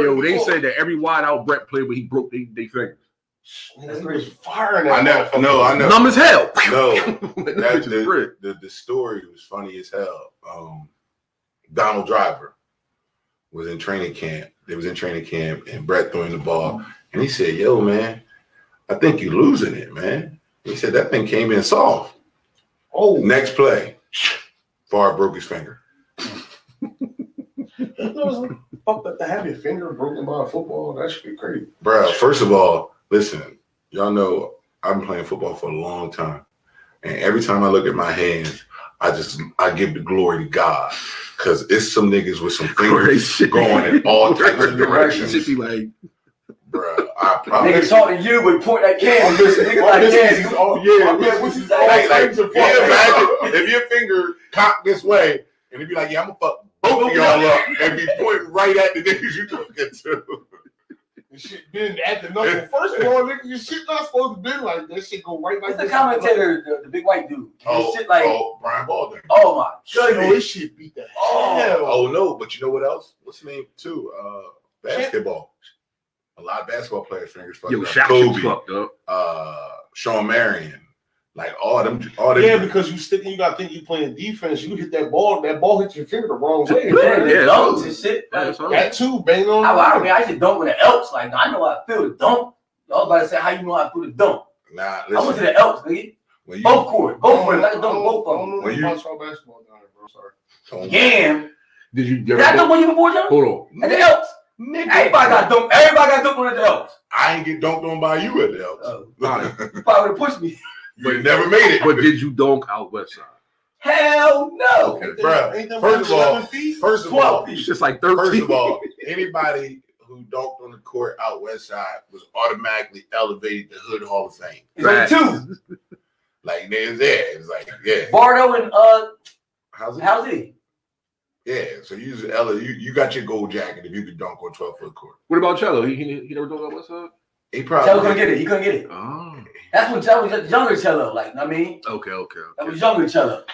Yo, they said that every wide out Brett played, but he broke they, they fingers. Nigga, he was firing that I know, motherfucker. no, I know. Numb as hell. No, that that, bitch is brick. the, the, the story was funny as hell. Um, Donald Driver was in training camp. They was in training camp, and Brett throwing the ball, and he said, "Yo, man, I think you're losing it, man." He said that thing came in soft. Oh, Next play, Favre broke his finger. fuck up to have your finger broken by a football. That should be crazy. Bro, first of all, listen, y'all know I've been playing football for a long time. And every time I look at my hands, I just I give the glory to God. Cause it's some niggas with some fingers Crazy. going in all types of directions. Should be like, Bro, I probably Niggas talking to you, but point that can. Listen, niggas like can. Oh, yeah. Yeah, what you like, say? like, can you imagine if your finger cocked this way and it'd be like, yeah, I'm gonna fuck both of y'all up and be pointing right at the niggas you talking to. This shit been at the number. First of all, nigga, your shit not supposed to be like that. Shit go right like What's the commentator, the, the big white dude? Oh, This shit like, oh, oh, Brian Baldwin. my Yo, goodness. this shit beat the hell. Oh no, but you know what else? What's the name too? Uh basketball. A lot of basketball players fingers fucked yo, up. Shaq Kobe, fucked up. uh Shawn Marion. Like all them all them Yeah, because you sticking, you gotta think you playing defense. You hit that ball, that ball hit your finger the wrong way. Yeah, Yeah, the dunks and shit. Like, that's. That too, bang on. I, I mean, I should dunk with the Elks. Like, I know how I feel to dunk. Y'all about to say how you know how to do the dunk. nah I went to the Elks, nigga. When you Both court. Both court. I I can dunk both of I don't them. know When you- about y'all basketball down here, bro. Sorry. Damn. Did you? Did I dunk one you before, John? Hold on. At the Elks. Everybody got dunk. Everybody got dunk on at the Elks. I ain't get dunked on by you at the Elks. Oh, Alright. you probably would have pushed me. you never made it. But did you dunk out west side? Hell no. Okay, Ain't that- bruh, ain't first of all- 11 feet? First of 12 all, feet. It's just like 13. first of all, anybody who dunked on the court out west side was automatically elevated to Hood Hall of Fame. It's only two. Like there's there. It's like, yeah. Bardo and uh, How's it? how's he? Yeah, so you use Ella, you, you got your gold jacket if you could dunk on 12 foot court. what about Cello? He, he, he never dunked out west side? He probably Cello couldn't get it. He couldn't get it. Oh. That's when Cello was younger Cello. Like, I mean, Okay, okay. that was younger Cello.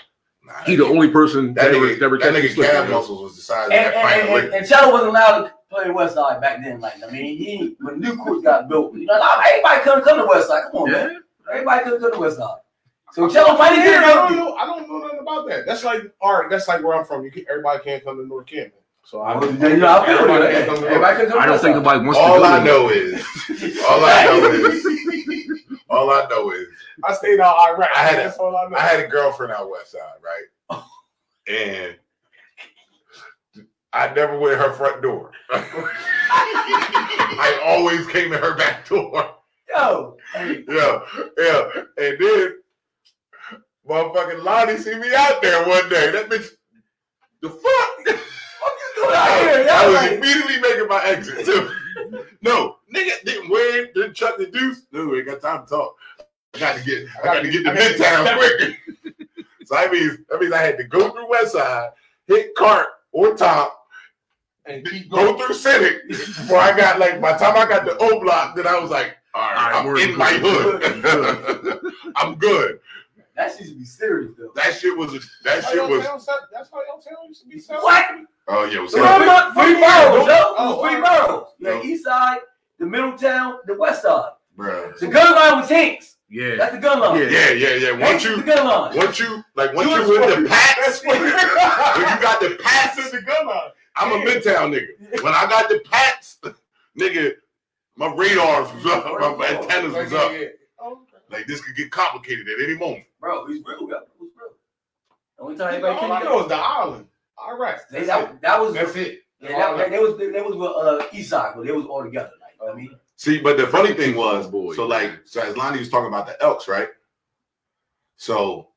nah, He the only person that that ever, nigga, never that catch nigga calf muscles was the size of that and, and, of and, and Cello wasn't allowed to play West Side back then. Like, I mean, he when new courts got built, you know, everybody couldn't come to West Side. Come on, Yeah. man. Everybody couldn't come to West Side. So Cello finally Yeah, did I don't know. I don't know nothing about that. That's like all right. That's like where I'm from. You can, everybody can't come to North Camden. So I, You know, I feel everybody it. can't come to North Everybody couldn't come I don't think nobody wants to All go I there. know is, all I know is, all I know is, I stayed out Iraq. I had a- all I know. I had a girlfriend out west side, right? And I never went her front door. I always came to her back door. Yo, hey, Yeah, yeah. And then motherfucking Lonnie see me out there one day. That bitch, the fuck? what you doing out here? I was like, immediately making my exit too. no, nigga didn't it, didn't chuck the deuce. No, we ain't got time to talk. I got to get, I got to get to I gotta get- Midtown quick. so that means that means I had to go through West Side, hit Cart or Top, And keep go through Civic before I got like by the time I got the O block, then I was like, all right, All right, I'm in my hood. I'm good. That shit should be serious though. That shit was a, that shit how was your town- That's how your town used to be. sound. What? oh yeah, was Three, three boroughs, yo. It Oh, three boroughs. You had Oh. East Side, the Middletown, the West Side. Bruh. The gun line was Hinks. Yeah. That's the gun line. Yeah. Yeah, yeah, yeah. Once Hinks you the gun line. once you like once You you with the pats, when you got the pats, That's the gun line. I'm a midtown nigga. When I got the pats, nigga, my radars was up, my antennas was up. Yeah, yeah. Oh, okay. Like this could get complicated at any moment. Bro, he's real. Yo. It was real. The only time All anybody I came know is the island. All right. They, that, it. that was That's it. yeah, that, that, they was they, was with uh East Side, but they was all together. Like I mean, See, but the funny thing was, Boy. so like, so as Lonnie was talking about the Elks, right? So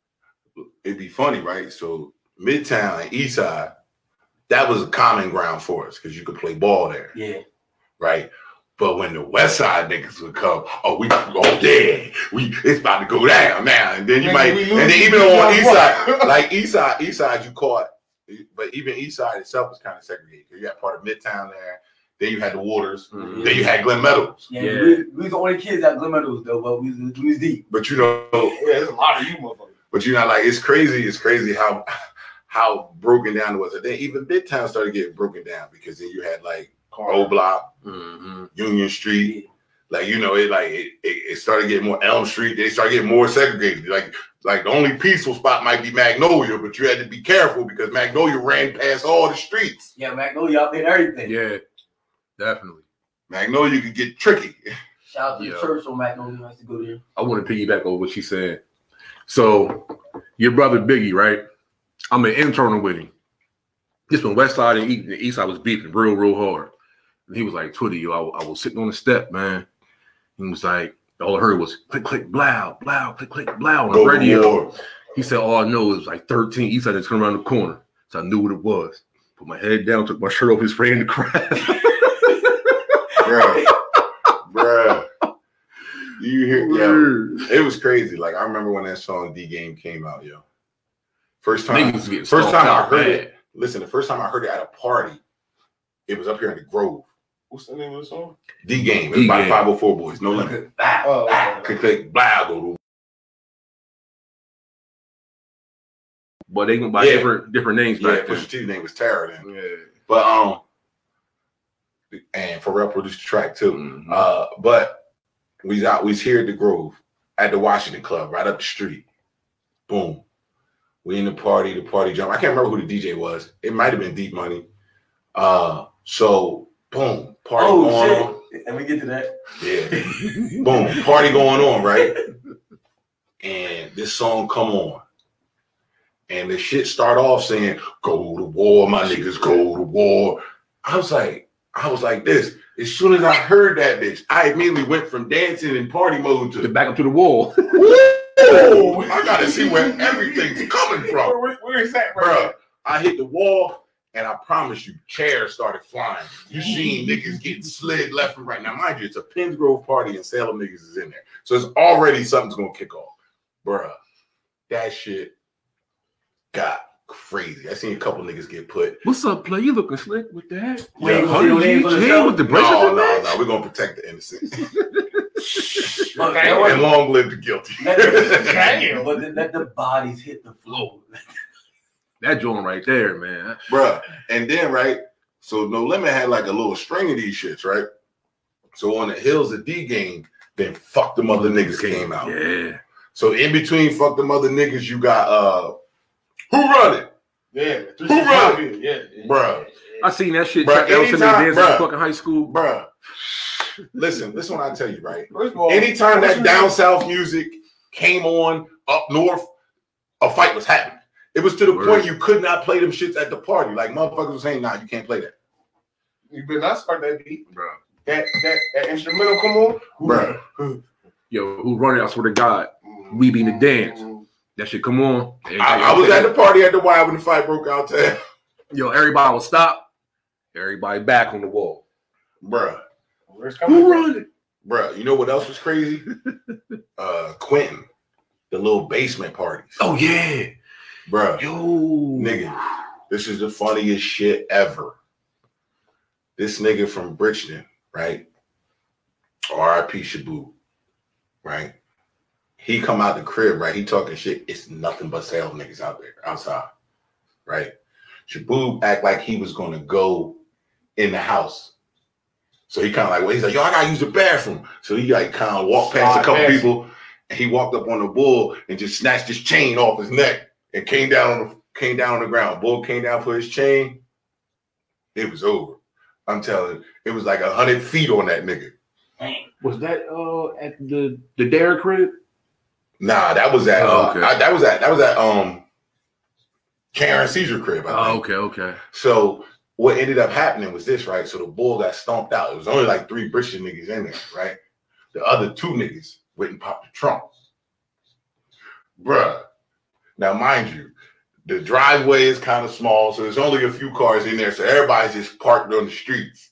it'd be funny, right? So Midtown and East Side, that was a common ground for us because you could play ball there, yeah. right? But when the West Side niggas would come, oh, we oh yeah, we it's about to go down now, and then you Nigga, might, we and then even on East? Side, like East Side, East Side, you caught, but even East Side itself was kind of segregated. 'cause You had part of Midtown there, then you had the Waters, Mhm. then you had Glen Meadows. Yeah, Yeah. We, we was the only kids at Glen Meadows though, but we was, we was deep. But you know, Yeah, there's a lot of you motherfuckers. but you know, like it's crazy. It's crazy how how broken down it was. And then even Midtown started getting broken down because then you had like O Block, Mhm. Union Street. Like you know, it like it, it, it started getting more Elm Street. They started getting more segregated. Like like the only peaceful spot might be Magnolia, but you had to be careful because Magnolia ran past all the streets. Yeah, Magnolia out there everything. Yeah. Definitely. Magnolia could get tricky. Shout out to Yeah. the church on Magnolia. Nice to go there. I want to piggyback on what she said. So, your brother Biggie, right? I'm an internal with him. This when West Side and East, the East Side was beefing real, real hard. And he was like, Twitter, yo, I, I was sitting on the step, man. He was like, all I heard was click, click, blow, blow, click, click, blow on the Go radio. He said, all I know is like 13 East Side just come around the corner. So I knew what it was. Put my head down, took my shirt off, his spraying the crowd. Bruh. Bruh. You hear yeah. It was crazy. Like I remember when that song D Game came out, yo. First time, first time I heard bad. it. Listen, the first time I heard it at a party, it was up here in the Grove. What's the name of the song? D Game. It was by the D-Game. 504 Boys. No limit. Bow, Oh, bow. Click, click, blah, go to. But they went by Yeah. different different names Yeah, back then. Pusha T's name was Tara then. Yeah. But um, and Pharrell produced the track too. Mhm. Uh, but we was out, we was here at the Grove at the Washington Club, right up the street. Boom. We in the party, the party jump. I can't remember who the DJ was. It might have been Deep Money. Uh, so boom, party Oh going shit. on. Let me get to that. Yeah. boom, party going on, right? And this song come on. And the shit start off saying, go to war, my niggas, go to war. I was like, I was like this. As soon as I heard that bitch, I immediately went from dancing in party mode To to back up to the wall. I gotta see where everything's coming from. Where, where, where is that, Bruh, I hit the wall and I promise you, chairs started flying. You seen niggas getting slid left and right. Now, mind you, it's a Penns Grove party and Salem niggas is in there. So it's already something's gonna kick off. Bruh, that shit got crazy. I seen a couple niggas get put. What's up, play? You looking slick with that? You Yeah. gonna see no names on the with the bracelets No, no, no. We're gonna protect the innocent. Okay, that and long live the guilty. let, but the- let the bodies hit the floor. That joint right there, man. Bruh. And then, right? So No Limit had like a little string of these shits, right? So on the hills of D game, then fuck the mother niggas came out. Yeah. So in between fuck the mother niggas, you got uh who run it? Yeah, Who run it? Yeah, yeah. Bruh. I seen that shit. Bruh, Chuck Elson and anytime- dancing in bruh. fucking high school. Bruh. Listen, listen what I tell you, right? First of all, Anytime what's that down name? south music came on up north, a fight was happening. It was to the Word. point you could not play them shits at the party. Like motherfuckers was saying, nah, you can't play that. You better not start that beat. Bro. that that that instrumental come on, bro. Yo, who running? I swear to God, we be in the dance. That shit come on. I, I was at the party at the Y when the fight broke out there. Yo, everybody will stop. Everybody back on the wall. Bruh. Who from? running? Bruh, you know what else was crazy? uh Quinton, the little basement parties. Oh yeah. Bruh, Yo, nigga, this is the funniest shit ever. This nigga from Bridgeton, right? R.I.P. Shabu, right? He come out the crib, right? He talking shit. It's nothing but sales niggas out there, outside, right? Shabu act like he was gonna go in the house. So he kind of like, well, he's like, yo, I gotta use the bathroom. So he like kind of walked past a couple people, and he walked up on the bull and just snatched his chain off his neck and came down on the came down on the ground. Bull came down for his chain. It was over. I'm telling you, it was like a hundred feet on that nigga. was that uh at the the Dare crib? Nah, that was at Oh, uh, okay. I- that was at that was at um Karen Caesar crib. I Oh, okay, okay. So what ended up happening was this, right? So the bull got stomped out. It was only like three British niggas in there, right? The other two niggas went and popped the trunk. Bruh. Now, mind you, the driveway is kind of small, so there's only a few cars in there. So everybody's just parked on the streets.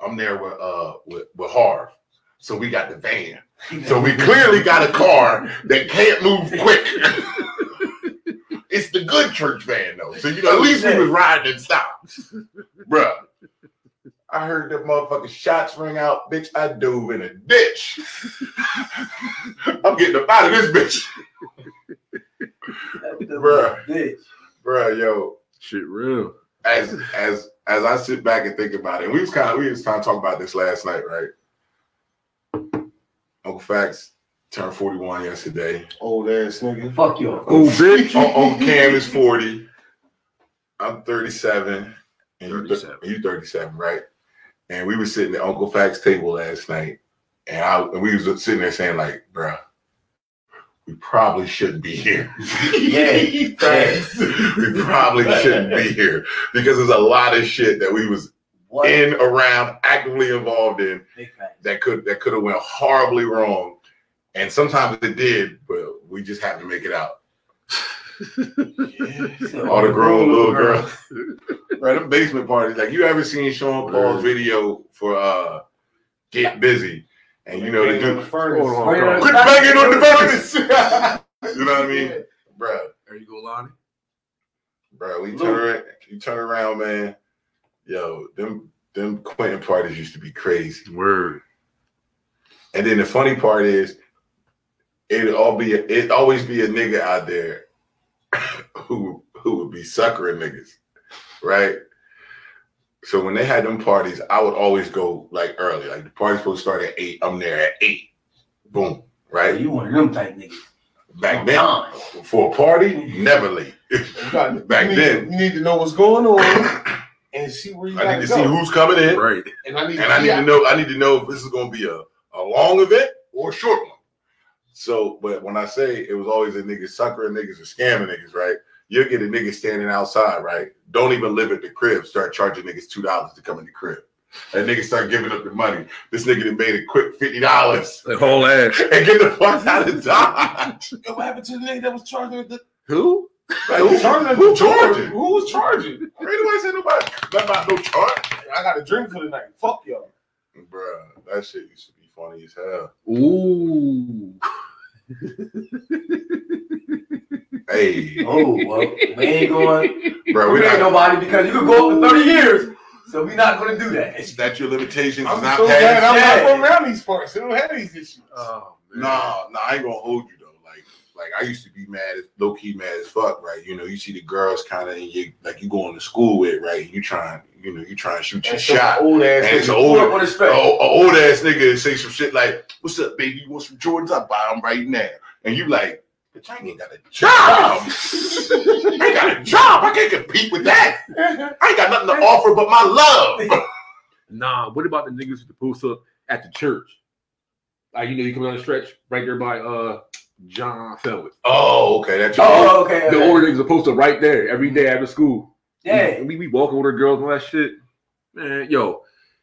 I'm there with uh with, with Harv. So we got the van. So we clearly got a car that can't move quick. it's the good church van though. So you know, at least we was riding and stopped. Bruh. I heard the motherfucking shots ring out, bitch. I dove in a ditch. I'm getting up out of this bitch. Bruh. Bitch. Bruh, yo, Shit real. as as as I sit back and think about it, we was kind of we was kind of talking about this last night, right? Uncle Facts turned 41 yesterday. Old ass nigga. Fuck you. Oh, bitch. Uncle Cam is 40. I'm 37. And you, 37. you 37, right? And we were sitting at Uncle Facts table last night, and I and we was sitting there saying, like, bruh, we probably shouldn't be here. Yeah, Facts. we probably shouldn't be here because there's a lot of shit that we was What? in, around, actively involved in that could that could have went horribly wrong. And sometimes it did, but we just have to make it out. All the grown little girls. right, The basement parties. Like you ever seen Sean Paul's video for uh Get Busy? And you know the Banging on dude the furnace. Hold on, Bring it hold on. quit banging on the furnace. you know what I mean? bro. There you go, Lonnie. Bro, we turn around, you turn around, man. Yo, them them Quinton parties used to be crazy. Word. And then the funny part is, it'd all be it always be a nigga out there who who would be suckering niggas, right? So when they had them parties, I would always go like early. Like the party's supposed to start at eight. I'm there at eight. Boom. Right? You one of them type niggas. Back then, Time. for a party, never late. You got- Back you need, then. you need to know what's going on and see where you I need to to see who's coming in. Right. and I need, And I need to know, I need to know if this is gonna be a, a long event or a short one. So, but when I say it was always a nigga suckering niggas or scamming niggas, right? You'll get a nigga standing outside, right? Don't even live at the crib, start charging niggas two dollars to come in the crib. And niggas start giving up the money. This nigga that made a quick fifty dollars The whole ass. and get the fuck out of Dodge. Yo, what happened to the nigga that was charging the Who? Like, who, charging? who charging? Who was charging? Ain't nobody say nobody nothing about no charge. I got a drink for the night. Fuck y'all. Bruh, that shit used to be funny as hell. Ooh. Hey, Oh, well, we ain't going. bro, We we ain't nobody because you could go up to 30 years. So we're not going to do that. statute your limitations I'm not so passed. glad I'm Yeah. not from around these parts. They don't have these issues. Oh, Nah, nah, I ain't gonna hold you though. Like, like I used to be mad, low key mad as fuck, right? You know, you see the girls kind of you like you going to school with, right? You trying, you know, you trying to shoot your shot. Old ass. And it's an old, Pull up a, old ass nigga and say some shit like, "What's up, baby? You want some Jordans? I buy them right now." And you like, "Bitch, I ain't got a job. I ain't got a job. I can't compete with that. I ain't got nothing to offer but my love." Nah, what about the niggas with the post up at the church? Like you know, you come down the stretch right there by uh John Felwood. Oh, okay, that's your Oh, okay. The okay. older niggas are posted right there every day after school. Yeah. We, we, we walking with our girls and all that shit. Man, yo,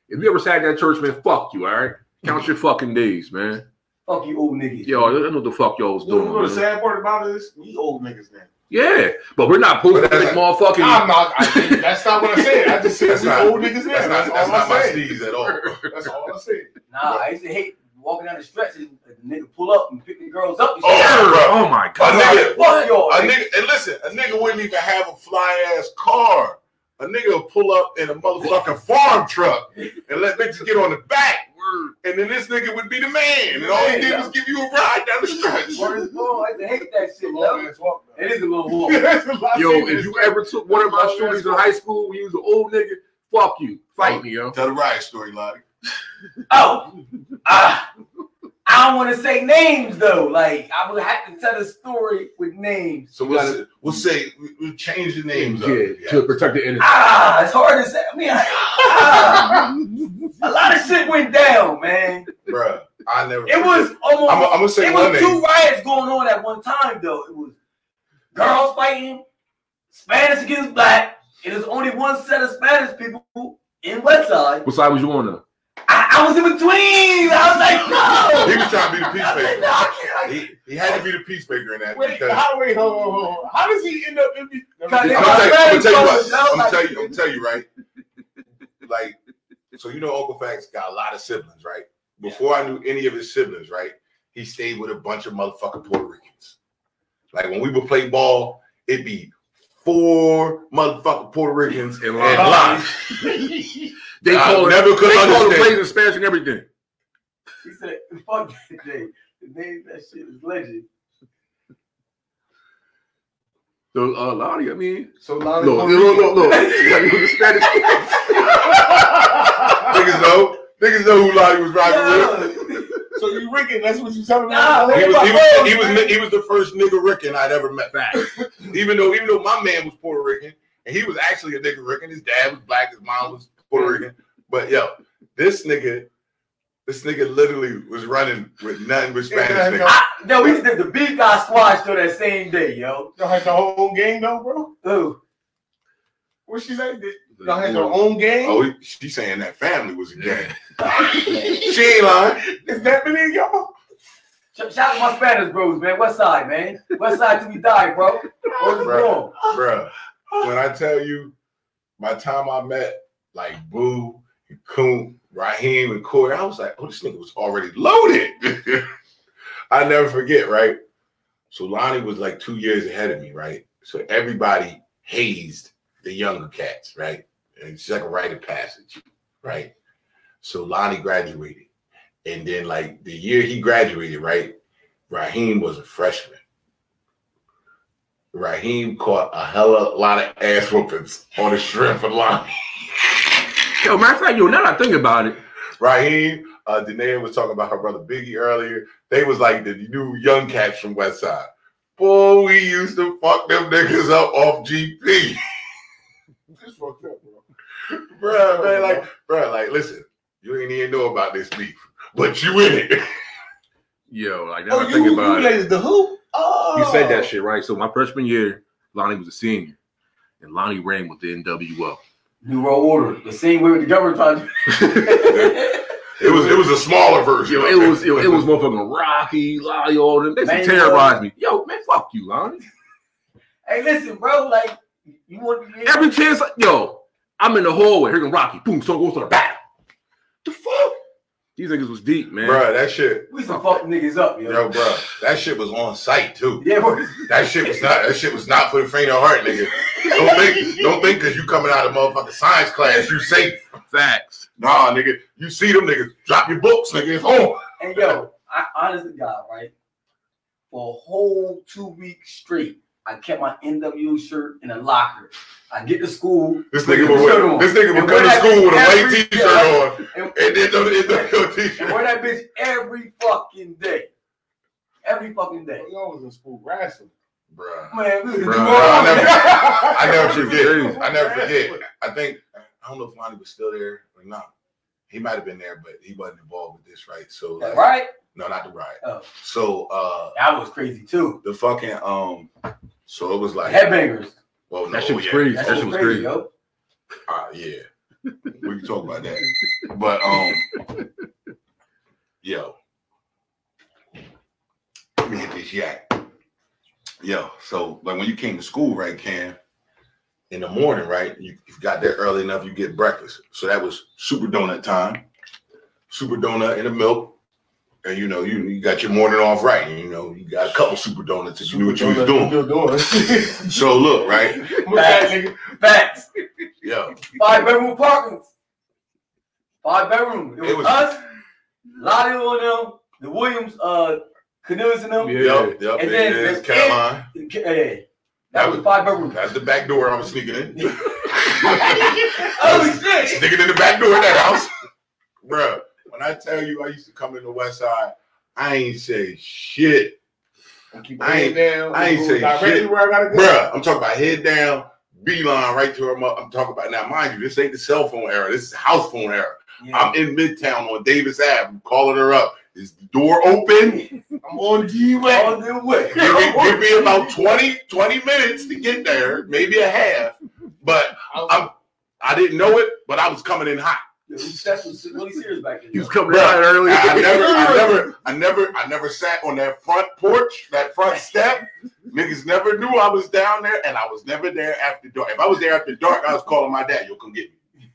If you ever sat in that church, man, fuck you, all right? Count your fucking days, man. Fuck you, old niggas. Yo, I know what the fuck y'all was You know doing. the sad part about it is we old niggas now. Yeah, but we're not posting But like that's- motherfucking. I'm not. I, that's not what I said. I just said That's we not- old niggas now. That's That's, not, that's all not my I said. steez at all. That's all I said. Nah, I used to hate walking down the stretch and the nigga pull up and pick the girls up. And Oh, shit. bro. Oh, oh my A god. nigga, Fuck y'all. a nigga. nigga, and listen, a nigga wouldn't even have a fly ass car. A nigga would pull up in a motherfucking farm truck and let bitches get on the back. And then this nigga would be the man. And all he did was give you a ride down the stretch. Word is. I hate that shit, Long ass walk. It is a little long. That's a lot Yo, if you ever took one of my shootings in high school when you was an old nigga, fuck you. Fight me, yo. Tell the riot story, Lottie. Oh, ah, I don't want to say names though. Like I would have to tell the story with names. So we'll, say, we'll say we- we'll change the names up. Yeah, to protect the innocent. Ah, it's hard to say. I mean, ah, a lot of shit went down, man. Bruh, I never. It was almost. I'm, I'm gonna say it was name. two riots going on at one time though. It was girls fighting, Spanish against black. It is only one set of Spanish people in West Side. What side was you on though? I, I was in between. I was like, no. He was trying to be the I was like, peacemaker. no, He, he had to be the peacemaker in that Wait, because how, wait, hold on, hold on. How does he end up in the? Cause I'm they gonna tell you, I'm gonna tell you what. I was I'm gonna like- tell you. I'm gonna tell you right. Like, so you know, Uncle Facts got a lot of siblings, right? Before I knew any of his siblings, right? He stayed with a bunch of motherfucking Puerto Ricans. Like when we would play ball, it'd be four motherfucking Puerto Ricans In and line. line. They I call it, could they call the understand. plays in Spanish and everything. He said, fuck that day. The name that shit is legend. So, uh, Lottie, I mean, So Lonnie, look, look, look, look. Like, with the Spanish. Niggas know. Niggas know who Lottie was rocking with. so you Rican? That's what you telling me? Nah, He was, he was, he was, he was the first nigga Rican I'd ever met. Facts. Even though, even though my man was Puerto Rican, and he was actually a nigga Rican. His dad was black, his mom was Puerto Rican. But yo, this nigga, this nigga literally was running with nothing but Spanish Yeah, niggas. I, yo, we did the beef got squashed on that same day, yo. Y'all had your own game though, bro. Ooh. What she say? Did Y'all had your own game. Oh, she saying that family was a gang. she ain't lying. Is that many of y'all? Shout shout out to my Spanish bros, man. West side, man. West side till we die, bro. What is Bro. wrong? Bruh, when I tell you, by the time I met like Boo and Coon, Raheem and Corey, I was like, oh, this nigga was already loaded. I never forget, right? So Lonnie was like two years ahead of me, right? So everybody hazed the younger cats, right? And it's like a rite of passage, right? So Lonnie graduated. And then like the year he graduated, right? Raheem was a freshman. Raheem caught a hella lot of ass whoopings on the strength of Lonnie. Yo, matter of fact, yo, now that I think about it, Raheem, uh, Danae was talking about her brother Biggie earlier. They was like the new young cats from West Side. Boy, we used to fuck them niggas up off GP. This fucked up, bro. Bro, man, like, bruh, like, listen, you ain't even know about this beef, but you in it. yo, like now Oh, I you, think you about it, related the who? Oh, you said that oh! shit right. So my freshman year, Lonnie was a senior, and Lonnie ran with the NWO. New World Order. The same way with the government tried to. It was it was a smaller version. Yo, it was yo, it was motherfucking Rocky, Lonnie, all them. They Man, used me. Yo, man, fuck you, Lonnie. hey, listen, bro. Like, you want to be Every chance, yo, I'm in the hallway, hearing Rocky, boom, so goes to the back. The fuck? These niggas was deep, man. Bro, that shit, We some fuck niggas up, yo. yo, bruh, that shit was on site too. Yeah, bro. That shit was not. That shit was not for the faint of heart, nigga. Don't think. Don't think because you coming out of motherfucking science class, you safe. Facts. Nah, nigga. You see them niggas. Drop your books, nigga. It's on. And yo, I honestly, God, right? For a whole two weeks straight, I kept my NWO shirt in a locker. I get to school. This nigga the would. wear- This nigga And would come to school with a every- white t-shirt on, And, and then the, the, the t-shirt. wear that bitch every fucking day. Every fucking day. Y'all was in school wrestling. Bruh. Man, we Bruh, New I never- I never forget. I never forget. I think I don't know if Lonnie was still there or not. He might have been there, but he wasn't involved with this, right? So, like, Right? no, not the riot. Oh. So, uh, That was crazy too. the fucking um, so it was like, Headbangers. well, no, That shit was yeah. crazy. That That shit shit was was crazy, crazy. yo. Uh, yeah. We can talk about that. But um, yo, let me hit this yak. Yo, so like when you came to school, right, Cam? In the morning, right? You, you got there early enough, you get breakfast. So that was super donut time. Super donut in the milk. And you know, you, you got your morning off right. And, you know, you got a couple super donuts if you knew what you was doing. Doing. So look, right? Facts, nigga. Facts. Yo, Five bedroom apartments. Five bedroom. It was, It was- us, Lottie and them, the Williams, uh, Canoes and them. Yeah. yep, yep. And it then is the- Caroline. Yeah. That was five bedroom. That's the back door I'm sneaking in. oh shit! Sneaking in the back door of that house. Bruh, when I tell you I used to come in the west side, I ain't say shit. I ain't- down. I ain't say shit. Where I gotta go. Bruh, I'm talking about head down, beeline right to her. I'm talking about now, mind you, this ain't the cell phone era. This is house phone era. Yeah. I'm in Midtown on Davis Ave. I'm calling her up. Is the door open? I'm on G way. On the way. Give me, give me about 20, 20 minutes to get there, maybe a half. But I'm, I didn't know it, but I was coming in hot. Yeah, That's was really serious back then. He was coming Bruh, out early. I, I never, I never, I never, I never sat on that front porch, that front step. Niggas never knew I was down there, and I was never there after dark. If I was there after dark, I was calling my dad. Yo, come get me,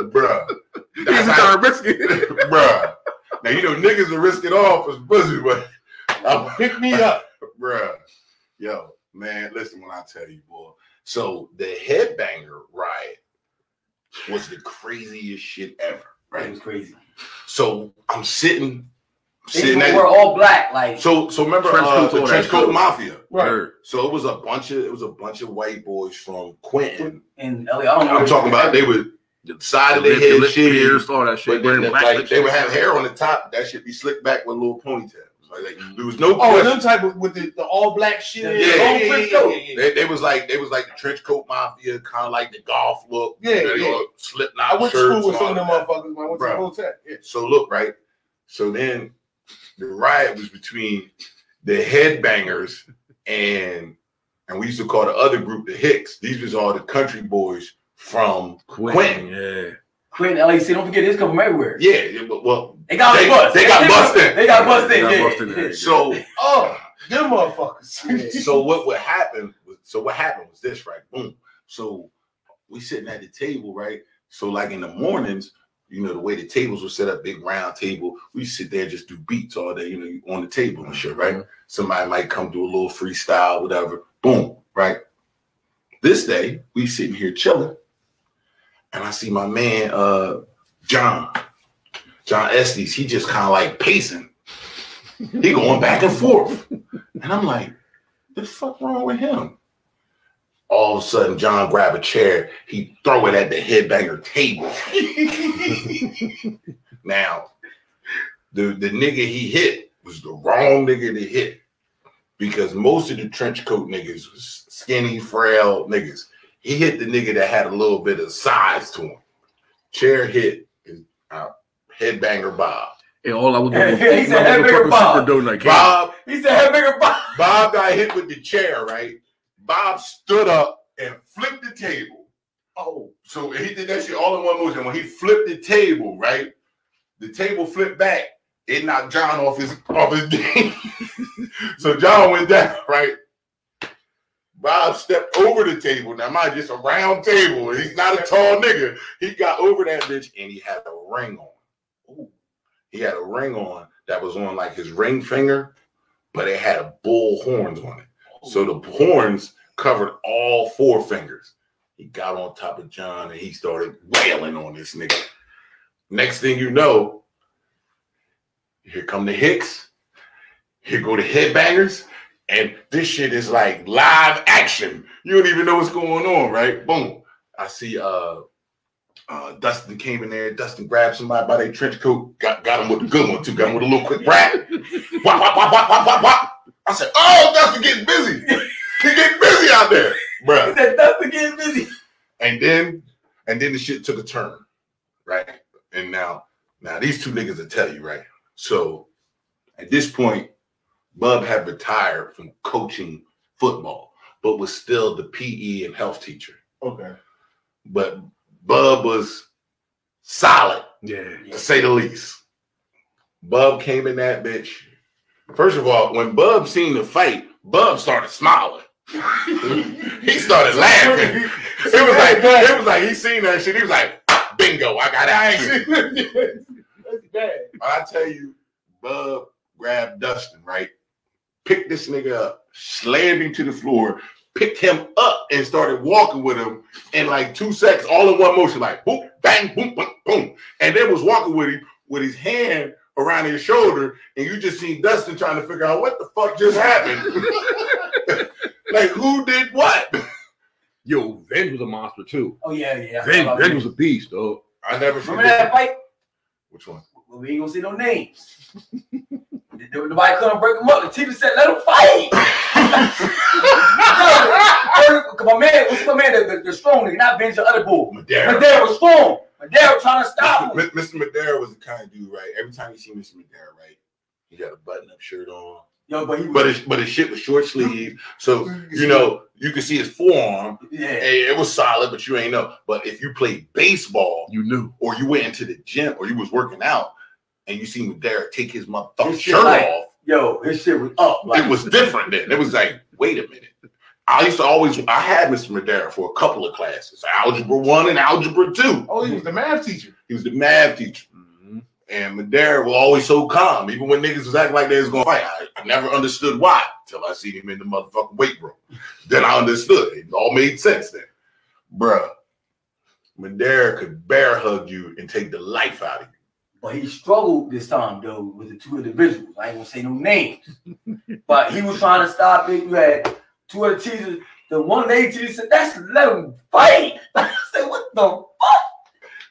bruh. He's That's a how, darn biscuit. bruh. Now you know niggas are risking off as pussy, but I'm Pick me up. bruh. Yo, man, listen when I tell you, boy. So the headbanger riot was the craziest shit ever, It right? was crazy. So I'm sitting, They sitting were at. all black, like So so remember Trench uh, the trench coat mafia. Right. So it was a bunch of it was a bunch of white boys from Quinton. and LA. I don't know. I'm talking about they would the side of their head shit. pierced, all that shit. But then the- black like, they would have hair on the top. That should be slicked back with a little ponytails. Like, like, there was no Oh, question. them type of with the, the all black shit. Yeah, yeah, yeah, yeah, yeah. They, they was like they was like the trench coat mafia, kind of like the golf look. Yeah, you know, yeah. slip I went to school with some of them that. motherfuckers. Man. I went to Bruh. Full Tech. Yeah. So look, right. So then the riot was between the headbangers and and we used to call the other group the Hicks. These was all the country boys from Quinton. Yeah. Quinton, LAC. Don't forget this come from everywhere. yeah. yeah, but- Well, They got They- bust. they got busted. They got busted. They got Yeah. busted, yeah. so Oh, them motherfuckers. so what would happen? So what happened was this, right? Boom. So we sitting at the table, right? So like in the mornings, you know the way the tables were set up, big round table. We sit there and just do beats all day, you know, on the table and shit, right? Somebody might come do a little freestyle, whatever. Boom, right? This day we sitting here chilling, and I see my man uh John, John Estes. He just kind of like pacing. He going back and forth, and I'm like, the fuck wrong with him? All of a sudden, John grab a chair. He throw it at the headbanger table. now, the the nigga he hit was the wrong nigga to hit because most of the trench coat niggas was skinny, frail niggas. He hit the nigga that had a little bit of size to him. Chair hit is uh, headbanger Bob. And all I was doing was He eating said, my "Hey, motherfucking Bob." super donut cake. Bob He said, "Hey, bigger boss." Bob got hit with the chair, right? Bob stood up and flipped the table. Oh, so he did that shit all in one motion. When he flipped the table, right? The table flipped back. It knocked John off his off his game. so John went down, right? Bob stepped over the table. Now, mind you, it's a round table. He's not a tall nigga. He got over that bitch and he had a ring on. He had a ring on that was on like his ring finger, but it had a bull horns on it. So the horns covered all four fingers. He got on top of John and he started wailing on this nigga. Next thing you know, here come the Hicks. Here go the headbangers. And this shit is like live action. You don't even know what's going on, right? Boom. I see uh uh Dustin came in there. Dustin grabbed somebody by their trench coat, got, got him with a good one too, got him with a little quick rap. Wop, wop, wop, wop, wop, wop, wop. I said, Oh, Dustin getting busy. He getting busy out there, bruh. He said, "That's getting busy." And then, and then the shit took a turn, right? And now, now these two niggas will tell you, right? So at this point, Bub had retired from coaching football, but was still the PE and health teacher. Okay. But Bub was solid, Yeah. to say the least. Bub came in that bitch. First of all, when Bub seen the fight, Bub started smiling. he started laughing. It was like it was like he seen that shit. He was like, "Bingo, I got action." That's bad. I tell you, Bub grabbed Dustin, right? Picked this nigga up, slammed him to the floor, picked him up, and started walking with him in like two seconds, all in one motion, like boom, bang, boom, boom, boom. And then was walking with him with his hand around his shoulder, and you just seen Dustin trying to figure out what the fuck just happened. like who did what? Yo, Venge was a monster too. Oh yeah, yeah. Venge, Venge was a beast, though. I never Remember that fight? Which one? Well, we ain't gonna see no names. Nobody couldn't break them up. The teacher said, "Let them fight." Cause my man, what's my man? The, the, the strong nigga, not Benji, the other bull. Madera. Madera was strong. Madera was trying to stop him. Mr. Mr. Madera was the kind of dude, right? Every time you see Mr. Madera, right, he got a button-up shirt on, Yo, but he was, but his but his shit was short sleeve, so you know you could see his forearm. yeah. It was solid, but you ain't know. But if you played baseball You knew. or you went into the gym or you was working out and you see Madera take his motherfucking shirt like- off, Yo, his shit was up. Like, it was different then. It was like, wait a minute. I used to always I had Mr. Madera for a couple of classes, algebra one and algebra two. Oh, he was the math teacher. He was the math teacher. Mhm. And Madera was always so calm, even when niggas was acting like they was gonna fight. I, I never understood why till I seen him in the motherfucking weight room. then I understood. It all made sense then. Bruh, Madera could bear hug you and take the life out of you. But he struggled this time though with the two individuals. I ain't gonna say no names. but he was trying to stop it. You had two other teachers. The one lady teacher said, "That's let him fight." I said, "What the fuck?"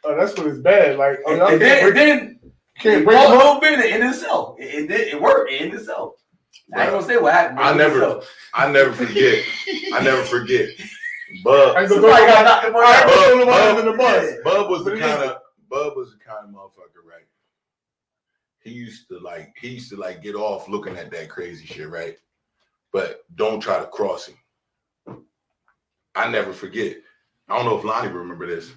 Oh, that's when it's bad. Like, oh, And, y'all and then, can't and then can't it break broke a them little bit in itself. It, it did. It worked in itself. I ain't gonna say what happened. I never- itself. I never forget. I never forget. Bub, I ain't gonna Somebody throw got nobody- knocked him I ain't out. gonna throw Bub, Bub. under the bus. Bub was the kind of Bub was the kind of motherfucker, right? He used to like he used to like get off looking at that crazy shit, right? But don't try to cross him. I never forget. I don't know if Lonnie remember this.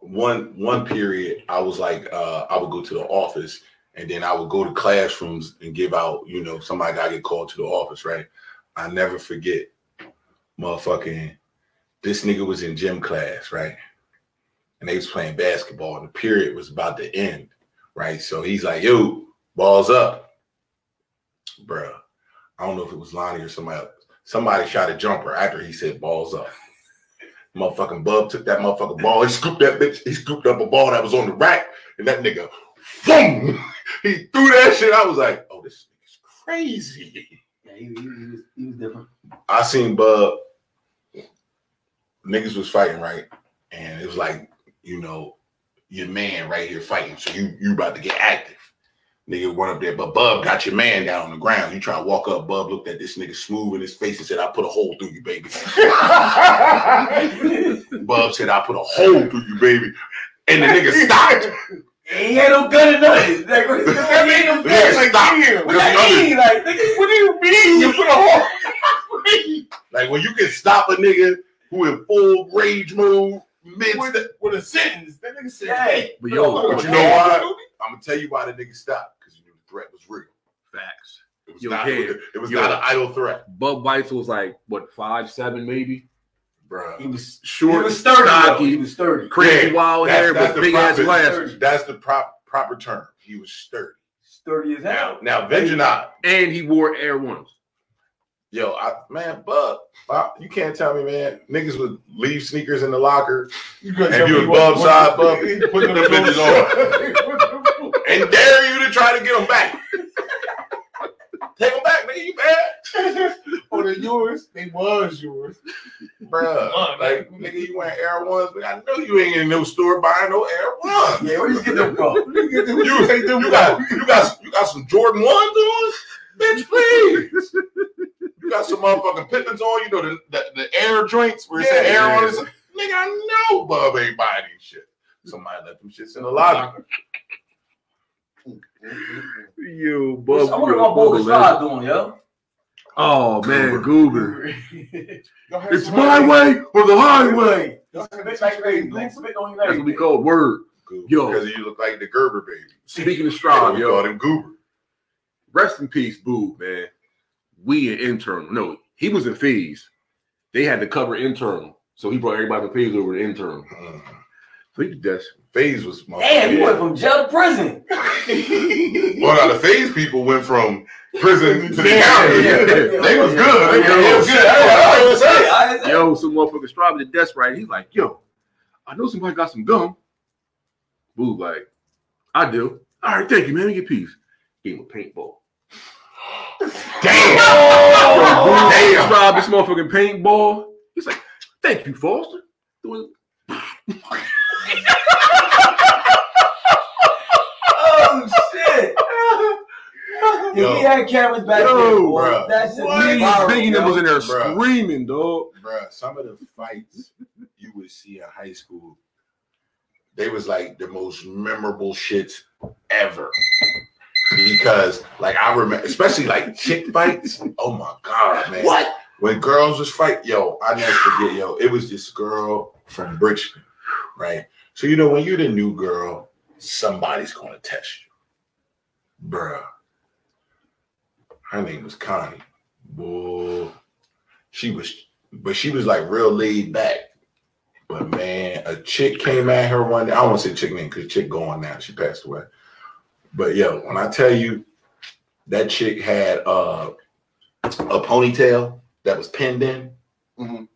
One one period, I was like, uh, I would go to the office and then I would go to classrooms and give out, you know, somebody got get called to the office, right? I never forget, motherfucking, this nigga was in gym class, right? And they was playing basketball, and the period was about to end, right? So he's like, "Yo, balls up, bruh." I don't know if it was Lonnie or somebody. Else. Somebody shot a jumper after he said balls up. Motherfucking Bub took that motherfucking ball. He scooped that bitch. He scooped up a ball that was on the rack, and that nigga, boom, he threw that shit. I was like, "Oh, this is crazy." Yeah, he, he, he was, he was different. I seen Bub. Niggas was fighting right, and it was like you know your man right here fighting, so you you about to get active. Nigga went up there, but Bub got your man down on the ground. You try to walk up, Bub looked at this nigga smooth in his face and said, "I put a hole through you, baby." Bub said, "I put a hole through you, baby," and the nigga stopped. He had no gun or nothing. Like, what, what, he ain't no The gun. nigga Like, damn, what Because that the other- mean? Like, nigga, What do you mean? You put a hole Like when you can stop a nigga who in full rage mode mid with, with a sentence. That nigga said, Yeah. "Hey, But yo, But you know why? I'm gonna tell you why the nigga stopped because you knew the threat was real. facts. It was Yo, not. Cam, It was, yo. not an idle threat, Bub Weitzel was like what five seven maybe, bro. He was, short, he was sturdy. though. stocky, He was sturdy. crazy Yeah, wild that's- hair that's with the big ass glasses, That's the prop, proper term. He was sturdy. Sturdy as hell. Now, now, venture not. and he wore Air Ones. Yo, I, man, Bub, you can't tell me, man. Niggas would leave sneakers in the locker You And you was what- Bub side, Bub. Put them bitches on. and dare you to try to get them back. Take them back, nigga. You bad, Oh, they're yours. They was yours. bro. Like, nigga, you wearing Air Ones, but I know you ain't in no store buying no Air Ones. Yeah, where you get them from? You You, you got you got you got some Jordan ones on, bitch. Please. You got some motherfucking Pippens on. You know the the, the air joints where it say Yeah. air on it. Nigga, I know Bub ain't buying these shit. Somebody left them shits in the locker. Yo, I Bub. wonder yo, what Bogus Bub, Rod doing, yo. Oh man, Goober. It's my way or the highway. Spit like crazy. Like spit on you That's what we call word. Goober, Yo. because you look like the Gerber baby. Speaking of So Straub, we yo, called him Goober. Rest in peace, Boo, man. We in internal. No, he was in phase. They had to cover internal. So he brought everybody from phase over to internal. Mm. So he did that. Phase was my Damn, you went from jail to prison. well, now the phase people went from prison to the Yeah, county. yeah, yeah. They was good. They, Yeah, they was good. I was gonna. I Yo, some motherfucker Straub did desk right. He's like, yo, I know somebody got some gum. Boo, like, I do. All right, thank you, man. Get peace. Gave him a paintball. Damn. Bro, Damn. Straub this motherfucking paintball. He's like, thank you, Foster. Doing- Oh shit! Yo. He had cameras back Yo, there, boy, bruh. that What? was Biggie viral, Biggie yo. was in there Bruh. screaming, dog. Bruh, some of the fights you would see in high school, they was like the most memorable shits ever. Because like I remember, especially like chick fights. Oh my god, man! What? When girls was fight, yo, I never forget, yo. It was this girl from Bridgeton, right? So you know when you're the new girl, somebody's gonna test you, bruh. Her name was Connie. Boy, she was, but she was like real laid back. But man, a chick came at her one day. I want say chick name because chick gone now. She passed away. But yo, when I tell you that chick had uh, a ponytail that was pinned in. Mhm.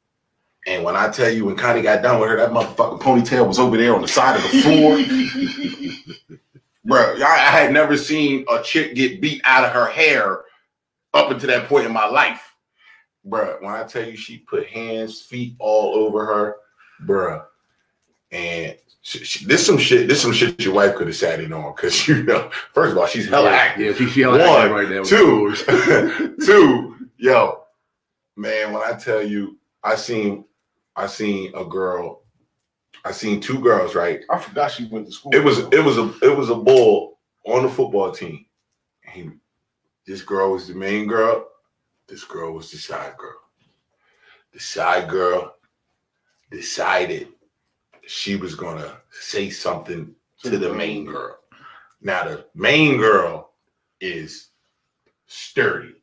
And when I tell you, when Connie got done with her, that motherfucking ponytail was over there on the side of the floor. Bro, I, I had never seen a chick get beat out of her hair up until that point in my life. Bro, when I tell you she put hands, feet all over her, bruh. And she, she, this some shit, this some shit your wife could have sat in on because you know, first of all, she's hella yeah, active. Yeah, she, she hella One, active right now. two, two, yo, man. When I tell you, I seen, I seen a girl, I seen two girls. Right, I forgot she went to school. it was, it was a, it was a bull on the football team. He, this girl was the main girl. This girl was the side girl. The side girl decided she was gonna say something to the mm-hmm. main girl. Now the main girl is sturdy,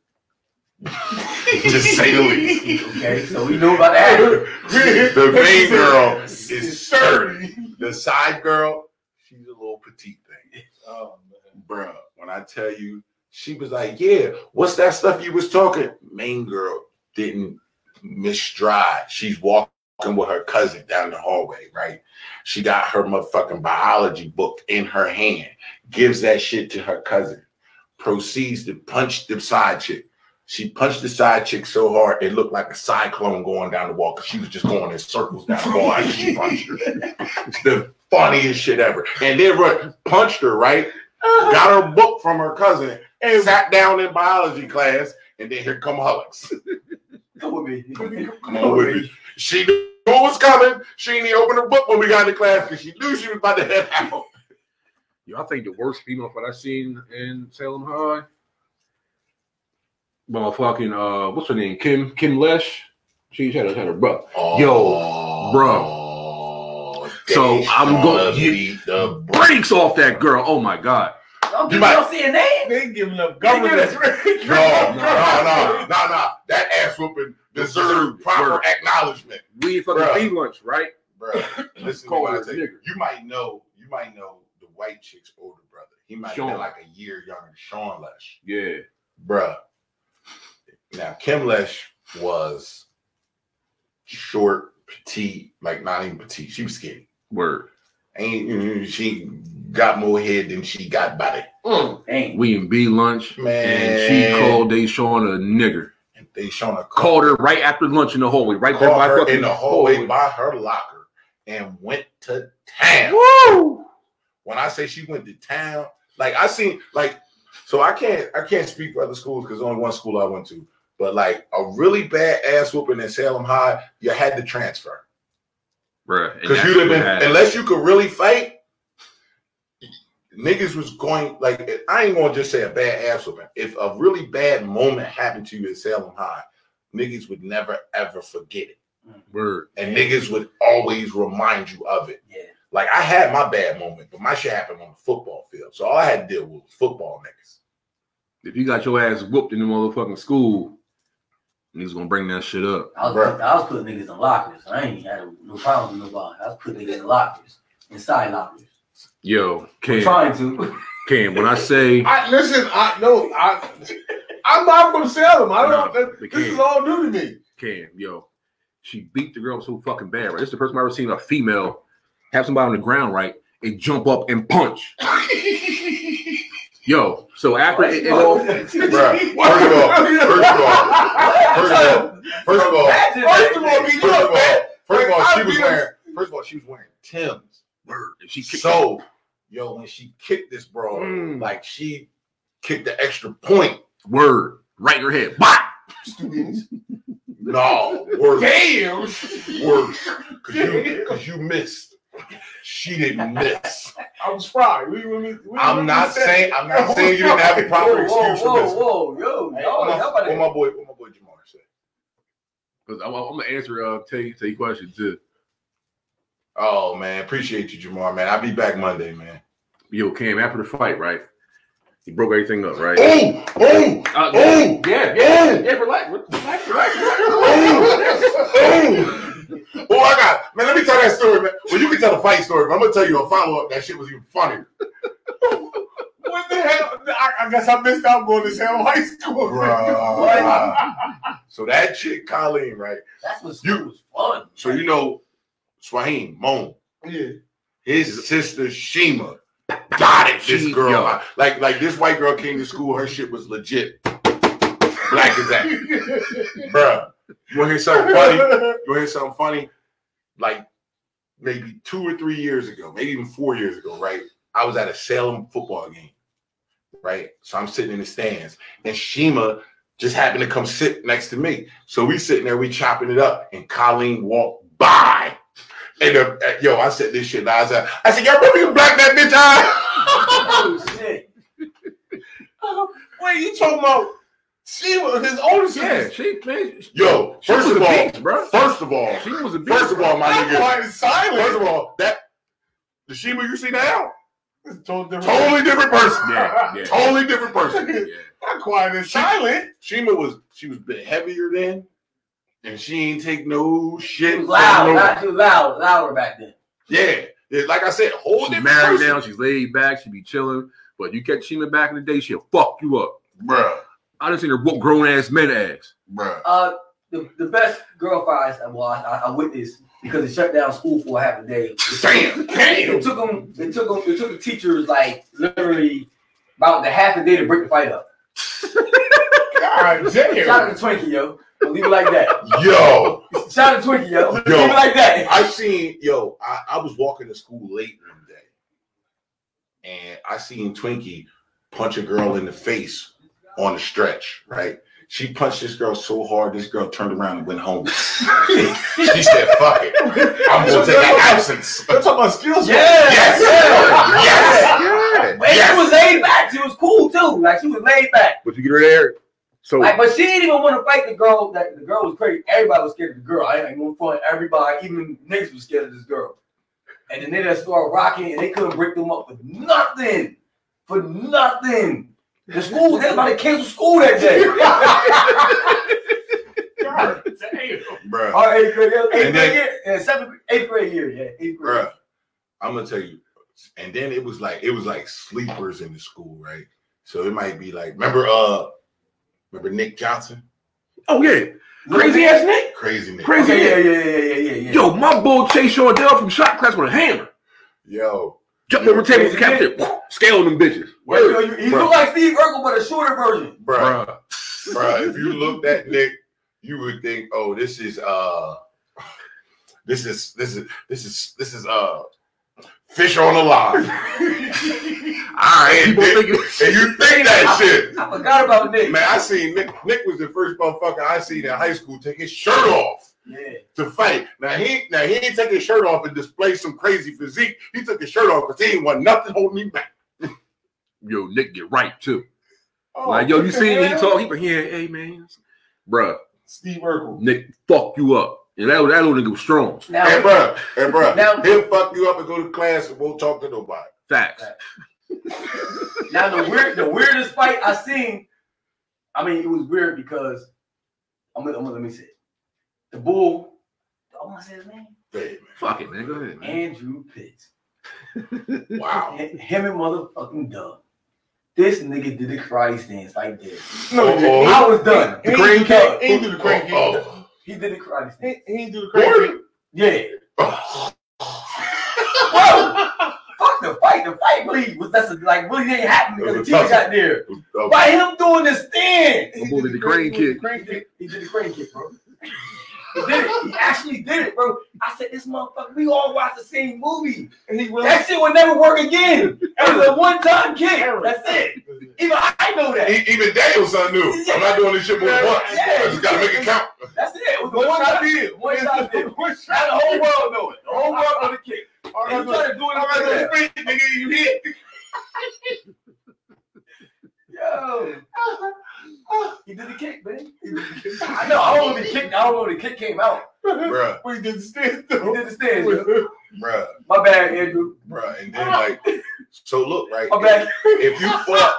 to say the least. Okay, so we know about that. the main girl is sturdy. The side girl, she's a little petite thing. Oh, man. Bruh, when I tell you, she was like, Yeah, what's that stuff you was talking? Main girl didn't miss stride. She's walking with her cousin down the hallway, right? She got her motherfucking biology book in her hand, gives that shit to her cousin, proceeds to punch the side chick. She punched the side chick so hard it looked like a cyclone going down the wall because she was just going in circles down the wall after she punched her. The funniest shit ever. And then run, punched her, right? got her book from her cousin and sat down in biology class. And then here come Hullix. Come with me. Come on with me. She knew what was coming. She didn't even open her book when we got into class because she knew she was about to head out. Yo, I think the worst female fight I've seen in Salem High. Motherfucking uh, what's her name? Kim Kim Lesh. She had a had a bro. Yo, bro. So I'm gonna get the breaks off that girl. Oh my god. Don't, give you might- don't name. They ain't giving up No, government. no, no, no, no, no. That ass whooping deserved proper Word. acknowledgement, We in fucking Bruh. free lunch, right? bro. Listen to Call what her I a tell you. You might know, you might know the white chick's older brother. He might be Sean. like a year younger than Sean Lesh. Yeah. Bruh. Now, Kim Lesh was short, petite, like not even petite. She was skinny. Word. Ain't mm, she got more head than she got body. Dang. We in B lunch. Man, And she called Deshaun a nigger. They shown a Called her right after lunch in the hallway, right there by her fucking in the hallway by her locker and went to town. Woo! When I say she went to town, like I seen, like, so I can't, I can't speak for other schools because only one school I went to. But like a really bad ass whooping in Salem High, you had to transfer Bruh. because you'd have been happened. unless you could really fight. Niggas was going like I ain't gonna just say a bad ass whooping. If a really bad moment happened to you at Salem High, niggas would never ever forget it. Mm. Word. and niggas would always remind you of it. Yeah. Like I had my bad moment, but my shit happened on the football field, so all I had to deal with was football niggas. If you got your ass whooped in the motherfucking school, niggas gonna bring that shit up. I was, put, I was putting niggas in lockers. I ain't had no problem with nobody. I was putting niggas in lockers, inside lockers. Yo, I'm Cam, trying to. Cam, when I say I listen. I no. I I'm not from Salem. I don't. No, know. they This is all new to me. Cam, yo, she beat the girl so fucking bad, right? This is the first time I ever seen a female have somebody on the ground, right, and jump up and punch. Yo, so after it, it all, Bruh, first of all, first of all, first of all, first of all, First of all, that. be First of all, first of all, she was wearing. First of all, she was wearing Tim's. Word, and she kicked So, yo, when she kicked this bro, Mm. like she kicked the extra point. word right in her head. Bah! No, worse, Damn. worse, cause you, cause you missed. She didn't miss. I was fried. We, we, we, we, I'm we not saying. I'm not saying you didn't have a proper Whoa, excuse for whoa, missing. whoa, yo, Hey, y'all, what, my, what my boy, what my boy Jamar said. Because I'm, I'm gonna answer uh Tay Tay question too. Oh man, appreciate you, Jamar. Man, I'll be back Monday, man. Yo, Cam, after the fight, right? He broke everything up, right? Oh, oh, Uh, oh, yeah, yeah, yeah. Relax, relax, relax, relax. oh. Oh, I got man. Let me tell that story, man. Well, you can tell the fight story, but I'm gonna tell you a follow up. That shit was even funnier, What the hell? I, I guess I missed out going to Salem High School. Bruh. So that chick, Colleen, right? That's what You- was fun. So you know, Swaheen, Moan, Yeah. his sister Shima got it. This girl, yo. like like this white girl came to school. Her shit was legit. Black as that, bruh. You want to hear something funny? You want to hear something funny? Like maybe two or three years ago, maybe even four years ago, right? I was at a Salem football game, right? So I'm sitting in the stands, and Shima just happened to come sit next to me. So we sitting there, we chopping it up, and Colleen walked by. And uh, uh, yo, I said this shit. I said, I said, y'all remember you black that bitch eye? Oh shit. Wait, you talking about she was his older sister? Yeah, she, man, she, Yo, she first was of a all, beast, bro. first of all, She was a beast. first of all, my nigga. quiet and. First of all, that the Shima you see now, It's a total different. totally different person. yeah, yeah, Totally different person. yeah. Not quiet and silent. Shima was she was a bit heavier then, and she ain't take no shit. She was loud, no- loud, she was loud, louder back then. Yeah, yeah, like I said, whole She's married person. now. She's laid back. She be chilling. But you catch Shima back in the day, she'll fuck you up. bruh, I done seen her whoop grown ass men ass. bruh. Uh, the, the best girl fights I watched, I, I witnessed because it shut down school for half a day. Damn, damn. It took them. It took them. It took the teachers like literally about the half a day to break the fight up. God damn. Shout out to Twinkie, yo. I'll leave it like that. Yo, Shout out to Twinkie, yo. Leave it like that. I seen yo. I, I was walking to school late one day, and I seen Twinkie punch a girl in the face on the stretch. Right, she punched this girl so hard, this girl turned around and went home. she said, "Fuck it, I'm gonna take an absence." You're talking about skills. Yeah, Yes, yeah, yes, Yeah. And Yes. she was laid back. She was cool too. Like she was laid back. But you get her there. So Like, but she didn't even want to fight the girl. That the girl was crazy. Everybody was scared of the girl. I ain't gonna front. Everybody, even niggas was scared of this girl. And then they just started rocking, and they couldn't break them up for nothing. For nothing. The school, they was about to cancel school that day. God damn. bruh. Our eighth grade, eighth And grade then- year, yeah, seventh, eighth grade year, yeah, eighth grade. Bruh, I'm gonna tell you. And then it was like it was like sleepers in the school, right? So it might be like, remember, uh, remember Nick Johnson, oh yeah, crazy ass Nick. crazy Nick. Crazy. Okay, yeah, yeah, yeah, yeah, yeah, yeah. Yo, my bull Chase Shardell from shot class with a hammer. Yo, Jumped over the table, decapitated, scaling them bitches. Yo, yo, you- he Bruh. looked like Steve Urkel, but a shorter version. bruh, Bruh. bruh, if you looked at Nick, you would think, oh, this is uh, this is this is this is this is uh, fish on the line. All right, And, people Nick- and you think that shit. I forgot about Nick. Man, I seen Nick. Nick was the first motherfucker I seen in high school take his shirt off. Yeah. to fight. Now he now he ain't take his shirt off and display some crazy physique. He took his shirt off because he ain't want nothing holding him back. Yo, Nick get right too. Oh, Like, yo, you what see him, he hell? talk, he be here, hey man, bruh, Steve Urkel. Nick fuck you up. And that, that little nigga was strong. Now, Hey, bro. Hey, bro. Now- He'll fuck you up and go to class and won't talk to nobody. Facts. Now the weird, the weirdest fight I seen. I mean, it was weird because I'm gonna, I'm gonna let me say it. The bull. I want to say his name. Hey, Fuck it, man. Go ahead, man. Andrew Pitts. Wow. Him and motherfucking Doug. This nigga did a karate stance like this. No, he Oh. I was done. He The crane ain't kick? He ain't do the crane oh, kick. Oh, He did a karate stance. he ain't do the crane kick. Yeah. oh. Bro, fuck the fight. The fight really was that's like really didn't happen because the It team got there. By him doing this thing. My boy did the crane kick. Crane He kick. did, he did the crane kick, bro. He did it. He actually did it, bro. I said, this motherfucker, we all watched the same movie. And he really. That shit would never work again. It was a one-time kick. That's it. Even I know that. Even Daniel-san knew. I'm not doing this shit more than once. Yeah. I just gotta make it count. That's it. It was a One one-time shot deal. deal. One-shot deal. One Now shot. the whole world know it. The whole world know the kick. All And right, to do it all right, like that. spin, nigga, you hit. Yo. He did the kick, man. He did the kick. I know. I don't know the kick. I don't know the kick came out. Bruh, We did the stand He though. did the stance. yo. bruh, My bad, Andrew. bruh. And then like, so look, right? My bad. If you fought,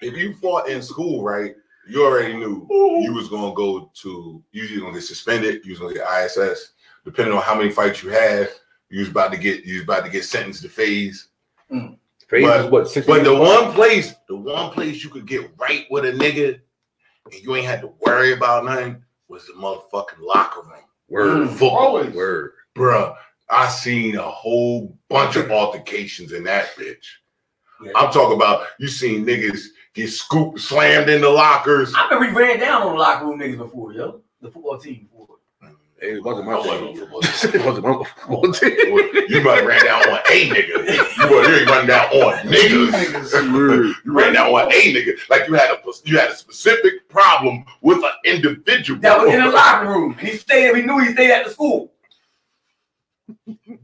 if you fought in school, right? You already knew you was gonna go to. You was gonna get suspended. You was gonna get ISS. Depending on how many fights you had, you was about to get. You was about to get sentenced to phase. Hmm. Phase But- is what? Six But the one place, the one place you could get right with a nigga, and you ain't had to worry about nothing, was the motherfucking locker room. word, hmm. Football, Always. word. bruh. I seen a whole bunch of altercations in that bitch. Yeah. I'm talking about you seen niggas get scooped, slammed in the lockers. I remember we ran down on the locker room niggas before, yo. The football team before. It wasn't my fault. on football team. It wasn't my fault. You might have ran down on a nigga. You were you ain't running down on niggas. You ran down on a nigga. Like you had a you had a specific problem with an individual. That was in the locker room. He stayed. We knew he stayed at the school.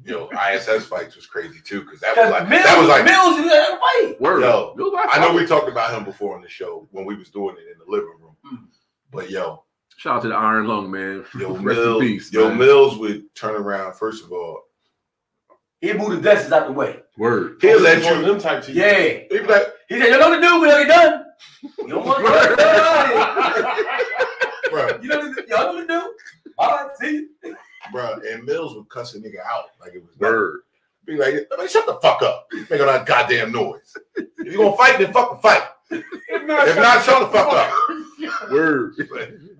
Yo, ISS fights was crazy too, because that was like Mills, that was like Mills was at the fight. Word. Yo, It was my I know we talked about him before on the show when we was doing it in the living room. Mm. But yo, Shout out to the Iron Lung, man. yo, Rest Mills, in peace. yo, man. Mills would turn around. First of all, He moved the dust out the way. Word. he'll let One of you. them type teams. Yeah. He'd be like, He said, you know what to do, we already done. You don't want to bro, You know what to do. Y'all know what to do. All right, see you. bro, and Mills would cuss a nigga out like it was nothing. Word. Be like, man, shut the fuck up. Make all that goddamn noise. If you gonna fight, then fucking fight. If not, If not, shut the fuck up. Word.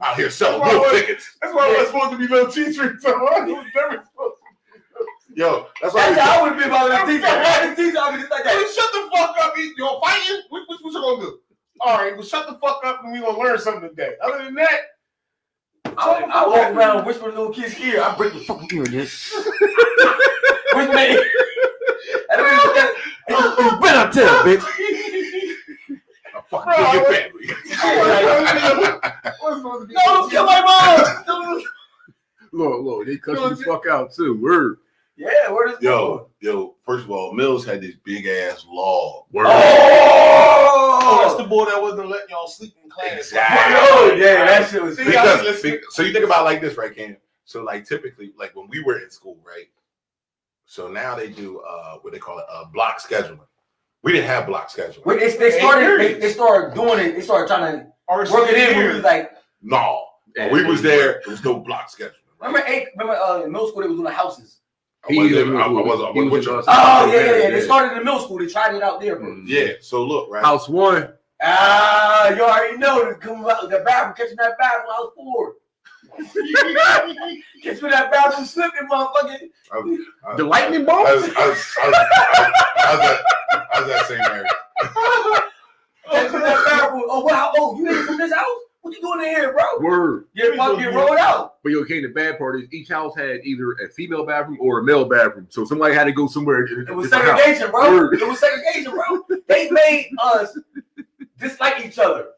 Out here selling That's why I real tickets. That's why I was supposed to be little teacher. So I was never supposed Yo, that's why. That's we- how I would have been about the teacher. I had the teacher, I would just like to. Hey, that. shut the fuck up. You gonna fight you? What, what, what you gonna do? All right, well, shut the fuck up and we gonna learn something today. Other than that, I, I walk around whispering little kids' ear. I break the fucking ear, dude. Whisper their ear. And then he said, "You better tell, bitch. I Bro, kill your was- family. what's supposed to be? No, don't kill my mom. Lord, Lord, they cut you the fuck out too. Word. Yeah, where does Yo, yo, first of all, Mills had this big ass log. Word. Oh, that's Oh, the boy that wasn't letting y'all sleep in class. Exactly. oh yeah, that shit was. See, Because, so you think about it like this, right, Cam? So like typically, like when we were in school, right? So now they do uh what they call it uh block scheduling. We didn't have block scheduling. When they, they started, they, they started doing it. They started trying to work it in. When we was like, No. When we was there, there was no block scheduling. Right? remember, eight, remember uh, in middle school they was doing the houses. I wasn't, I, I wasn't, I wasn't was with you. in Oh yeah, yeah, yeah. They started in middle school. They tried it out there. Mm. Yeah. So look, right? House one. Ah, you already know the come out the bathroom, catching that bathroom house four. Catch me that bathroom slipping, motherfucker. I- The lightning bolt. was, I was, I was, I was at, I was at St. Mary's. That bathroom. Oh wow, oh you ain't from this house? What you doing in here, bro? Word. Your fuck get rolled out. But yo, okay, the bad part is each house had either a female bathroom or a male bathroom. So somebody had to go somewhere. It was in house. segregation, bro. Word. It was segregation, bro. They made us dislike each other.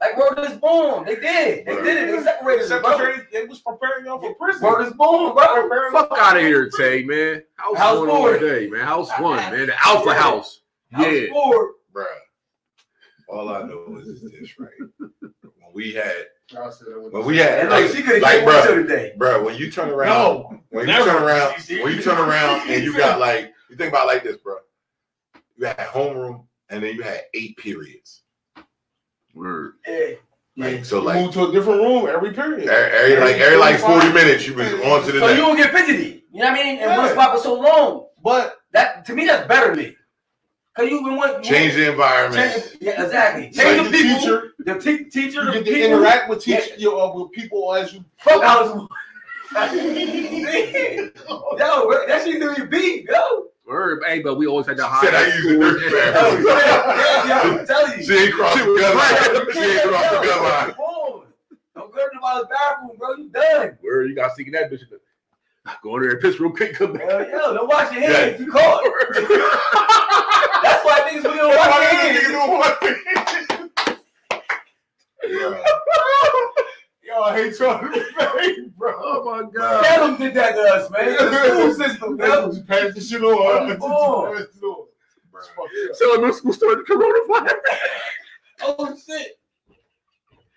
Like word is born. They did. They did it. They separated us, bro. Secretary, it was preparing y'all for prison. Word is born, bro. Fuck out of here, Tay, man. House, House one four. all day, man. House one, man. The Alpha Yeah. House. House Yeah. four. Bruh. All I know is this, right? When we had I said I went When we had And like, she could like, have like, bro, today. bro, when you turn around, No, when you turn around, See, see? when you turn around and you got like, you think about it like this, bro. You had homeroom and then you had eight periods. Word. Yeah. Like, so You like, move to a different room every period. every, every like every like forty minutes, you was on to the So you don't get fidgety. You know what I mean? And one Yeah. spot for so long. But That to me, that's better than me. Cause you even want Change the environment. Change, yeah, exactly. like Change the the people. teacher, The te- teacher, you get to people. interact with teacher, you, uh, with people as you. Fuck house. yo, that shit do you beat, yo. Word. Hey, but we always had the high. Said I use the dirt Yo, bathroom. yeah, yo, I'm telling you. She ain't crossed the gun line. She ain't crossed the gun line. Come on. Don't go to nobody's bathroom, bro. You done. Word. You got sneaking that bitch. Go in there and piss real quick. Come back. Hell, yo, don't wash your hands. Yeah. You caught. That's why niggas really don't wash their hands. Yo, I hate y'all to say, bro. Oh my god. Adam did that to us, man. The school system, yo. Just pass the shit on. Just Oh. pass it on. It's fucked up. So middle school started coronavirus. Oh shit.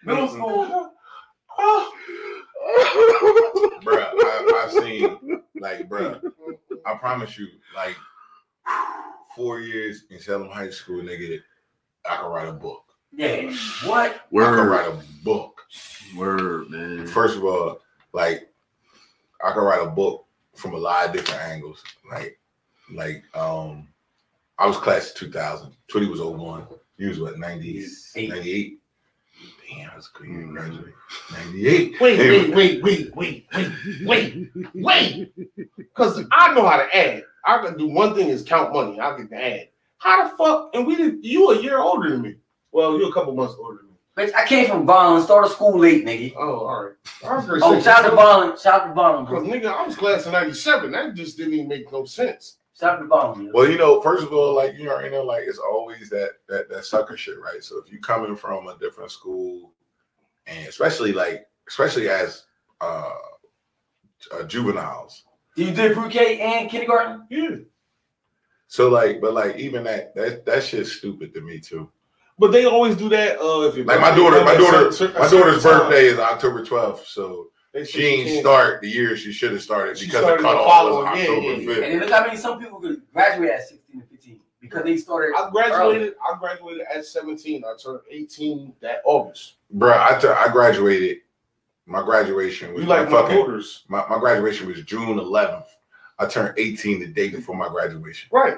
Middle school. Bruh, I, I've seen like, bruh, I promise you, like four years in Salem High School, nigga, I can write a book. Yeah. What? Where I can write a book. Word, man. First of all, like I can write a book from a lot of different angles. Like, like um, I was class of 2000. Twitty was 01. He was what 90, 98. Damn, that's good. You graduated 98. Wait, wait, wait, wait, wait, wait, wait, wait. Because I know how to add. I can do one thing is count money. I can add. How the fuck? And we did. You a year older than me. Well, you a couple months older than me. Bitch, I came from Bond, started school late, nigga. Oh, all right. I was gonna Oh, shout out to Bond. Shout out to Bond, Because bro. nigga, I was class of '97. That just didn't even make no sense. Shout out to Bond. Well, you know, first of all, like you already know, like it's always that that that sucker shit, right? So if you coming from a different school, and especially like especially as uh, uh juveniles, You did pre-K and kindergarten? Yeah. so like, but like even that that that shit's stupid to me too. But they always do that. Uh, if Like my daughter, my daughter, certain- my certain daughter's time, birthday is October twelfth, so she ain't can't- start the year she should have started She because the started the cutoff was following- yeah, yeah, yeah. fifth. And then look how many some people could graduate at 16 and 15 because they started. I graduated. I graduated at 17. I turned 18 that August. Bruh, I I graduated. My graduation was You like my my fucking daughters, My, my graduation was June 11th. I turned 18 the day before my graduation. right?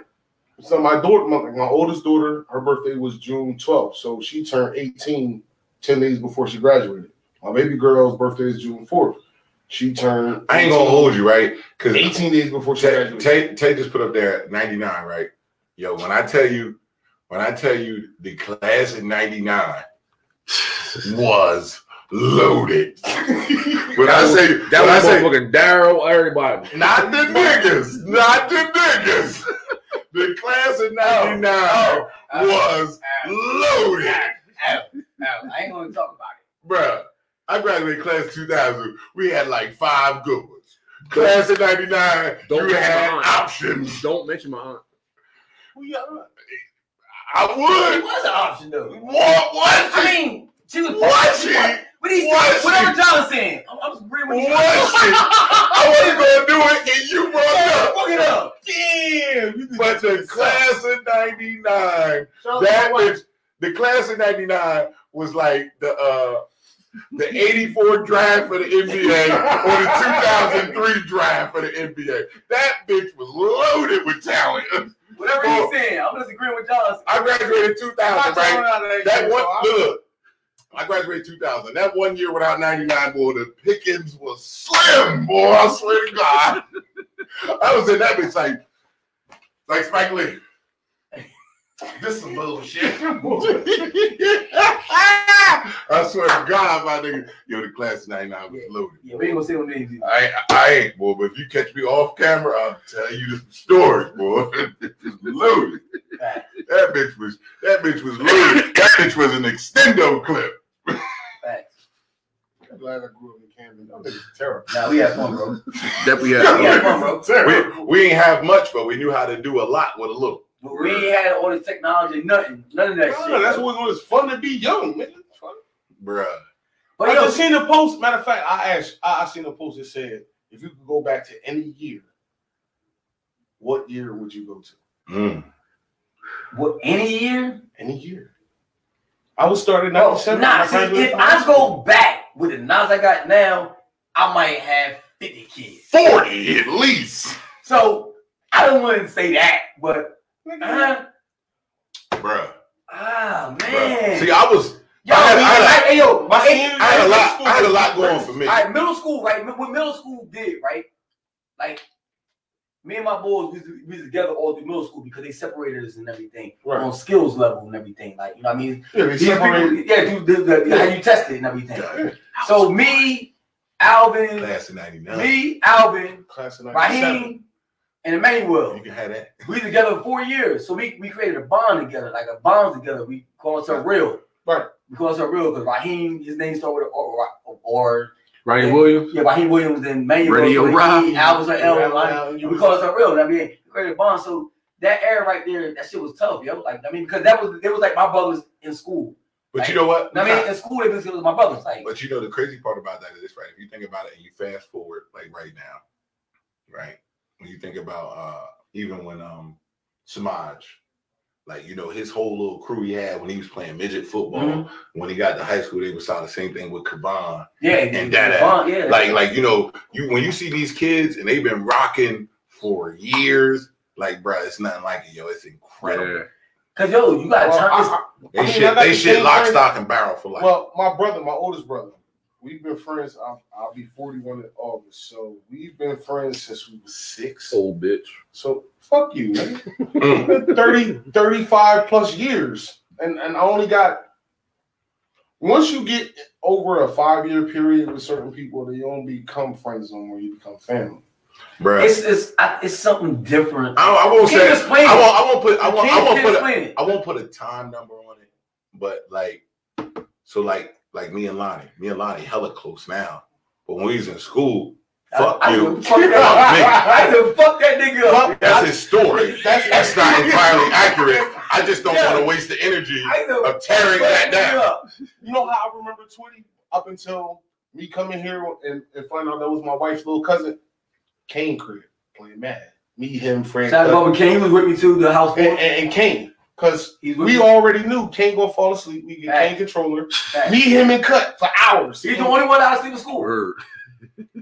So my daughter, my, my oldest daughter, her birthday was June 12th, so she turned 18 10 days before she graduated. My baby girl's birthday is June 4th. She turned. I ain't gonna hold you, right? Because 18 days before she Tay, graduated. Tay, Tay just put up there 99, right? Yo, when I tell you, when I tell you the class of 99 was loaded. when I say That when I was say motherfucking Daryl, everybody. not the niggas, not the niggas. The class of 99 Oh, was loaded. Al, Al, I ain't gonna talk about it. Bruh, I graduated class 2000. We had like five good ones. Class of 99, Don't you mention had options. Don't mention my aunt. I would. It was an option though. What was I she? mean, she was. Was she? What, what he Was said, whatever? John saying. I'm, I'm just agreeing with you. Was she? I wasn't gonna do it, and you brought it up. Fuck it up. Damn, you But the class of 99, yourself. Shout out to that bitch, the class of 99 was like the uh the 84 draft for the NBA or the 2003 draft for the NBA. That bitch was loaded with talent. Whatever Oh. he's saying, I'm just agreeing with John. I graduated 2000, right? that That shit, one, look, I graduated 2000. That one year without 99, boy, the pickings was slim, boy. I swear to God. I was in that bitch like, like Spike Lee. This is bullshit. I swear to God, my nigga, yo, the class 99 was loaded. Yeah, we ain't gonna say no names. either. I, I ain't, boy, but if you catch me off camera, I'll tell you the story, boy. It was loaded. That bitch was that bitch was loaded. That bitch was an extendo clip. Facts. I'm glad I grew up in Camden. That was terrible. Nah, we had fun, bro. That we We had. had fun, bro. We, we ain't have much, but we knew how to do a lot with a little. But we ain't had all this technology, nothing, none of that No, shit. that's what it was fun to be young, man. It's. Bruh. But I yo, just seen the post. Matter of fact, I asked. I, I seen a post that said, if you could go back to any year, what year would you go to? Mm. What any year? Any year. I was started No, 97. nah. I See, if I go back with the knowledge I got now, I might have fifty kids. 40 at least. So I don't want to say that, but uh, Bruh. ah bruh. man, See, I was yo, I had- I had a- like, hey, yo, My I had a lot I had a lot going for me. All right, middle school, right? What middle school did, right? Like, me and my boys, we we together all through middle school because they separated us and everything Right. on skills level and everything. Like, you know what I mean? Yeah, These people, yeah, dude, the, the, the- how you test it and everything. Yeah. So me, Alvin, Class of 99. me, Alvin, Class of 97. Raheem, and Emmanuel. You can have that. We together for four years, so we, we created a bond together, like a bond together. We call ourselves real. Right. We call ourselves real because Raheem, his name started with or, or Ryan Yeah. Williams. yeah, Raheem Williams and Emmanuel. Radio so Rock. he, Alvin's an L, Yeah, like, yeah, you we was- call ourselves real. I mean, we created a bond. So that era right there, that shit was tough, yo. Like, I mean, because that was, it was like my brothers in school. But you know what? I mean, in school, it was, it was my brothers. Like, But you know the crazy part about that is right. If you think about it and you fast forward like right now, right? When you think about uh even when um Samaj, like you know, his whole little crew he had when he was playing midget football, Mhm. when he got to high school, they would saw the same thing with Kaban. yeah, And the that- yeah. Like, like you know, you when you see these kids and they've been rocking for years, like bro, it's nothing like it, yo. It's incredible. Yeah. Cause yo, you got Well, time. I- I- They I mean, I shit, they the shit lock, stock, and barrel for life. Well, my brother, my oldest brother, we've been friends. I'll, I'll be 41 in August. So we've been friends since we was six. Old bitch. So fuck you, man. Mm. 30, 35 plus years. And and I only got once you get over a five year period with certain people, they don't become friends no more. You become family. bruh. It's it's I- it's something different. I, I won't say. explain I won't. I won't put. I won't. I won't put. A, explain it. I won't put a time number on it. But like, so like, like me and Lonnie, me and Lonnie, hella close now. But when we was in school, fuck I, I you. fuck that. I said, fuck that nigga up. That's his story. That's- That's not entirely accurate. I just don't Yeah. want to waste the energy I said, of tearing that down. up. You know how I remember Twitty up until me coming here and, and find out that was my wife's little cousin, Kane crib playing mad. Me, him, Frank, Shout out and, to uh, Bubba King. Was with me too. The house. and, and Kane. Because we me. already knew Kane gonna fall asleep. We get Fact. Kane controller. Fact. Me, him, and cut for hours. He's the only one out of sleep in school. Word.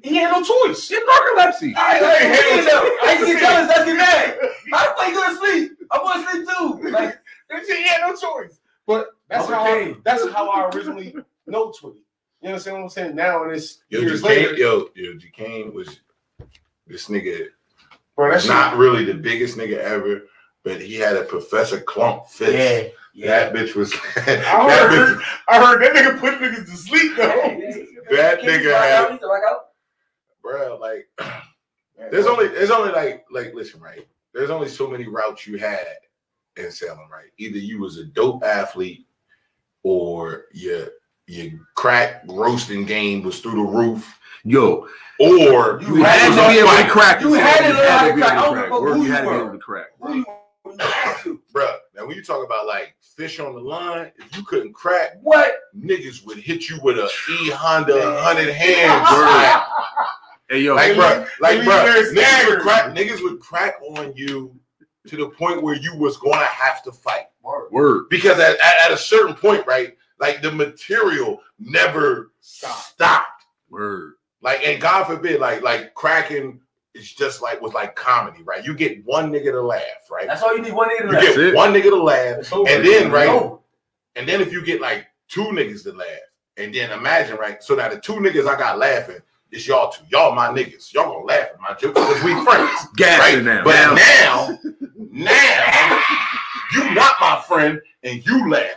He had no choice. Get narcolepsy. I ain't I ain't get jealous. That's get mad. I play good sleep. I'm going to sleep too. Like, he had no choice. But that's Bubba how I, that's how I originally know Twitty. You understand what I'm saying? Now and it's Yo, years Duquesne, later. yo, yo, Duquesne was this nigga Bro, that's not really the biggest nigga ever, but he had a Professor Klump fist. yeah. Yeah. That bitch was. I that heard, bitch, I heard that nigga put niggas to sleep though. That nigga had- He's out. bro, like, there's only, there's only like, like, listen, right? There's only so many routes you had in Salem, right? Either you was a dope athlete, or your your crack roasting game was through the roof, Yo, or You you had had to to be able to crack. You had to learn how to be able I don't crack. give a fuck Word, who You had to you be were. able to crack. Who you- you had to. Bruh, now when you talk about like fish on the line, if you couldn't crack, What? niggas would hit you with a E Honda hundred hand Word. Hey yo, Like, bro, like, bro, bruh, niggas would crack, niggas would crack on you to the point where you was gonna have to fight. Word. word. Because at, at, at a certain point, right, like the material never Stop. stopped. Word. Like, and God forbid, like, like cracking is just like was like comedy, right? You get one nigga to laugh, right? That's all you need. One nigga to You laugh. get it. one nigga to laugh, over. and then right, No. and then if you get like two niggas to laugh, and then imagine, right? So now the two niggas I got laughing, it's y'all two. Y'all my niggas. Y'all gonna laugh at my jokes because we friends. Gas right? it now. But Now- now, now, you not my friend and you laugh.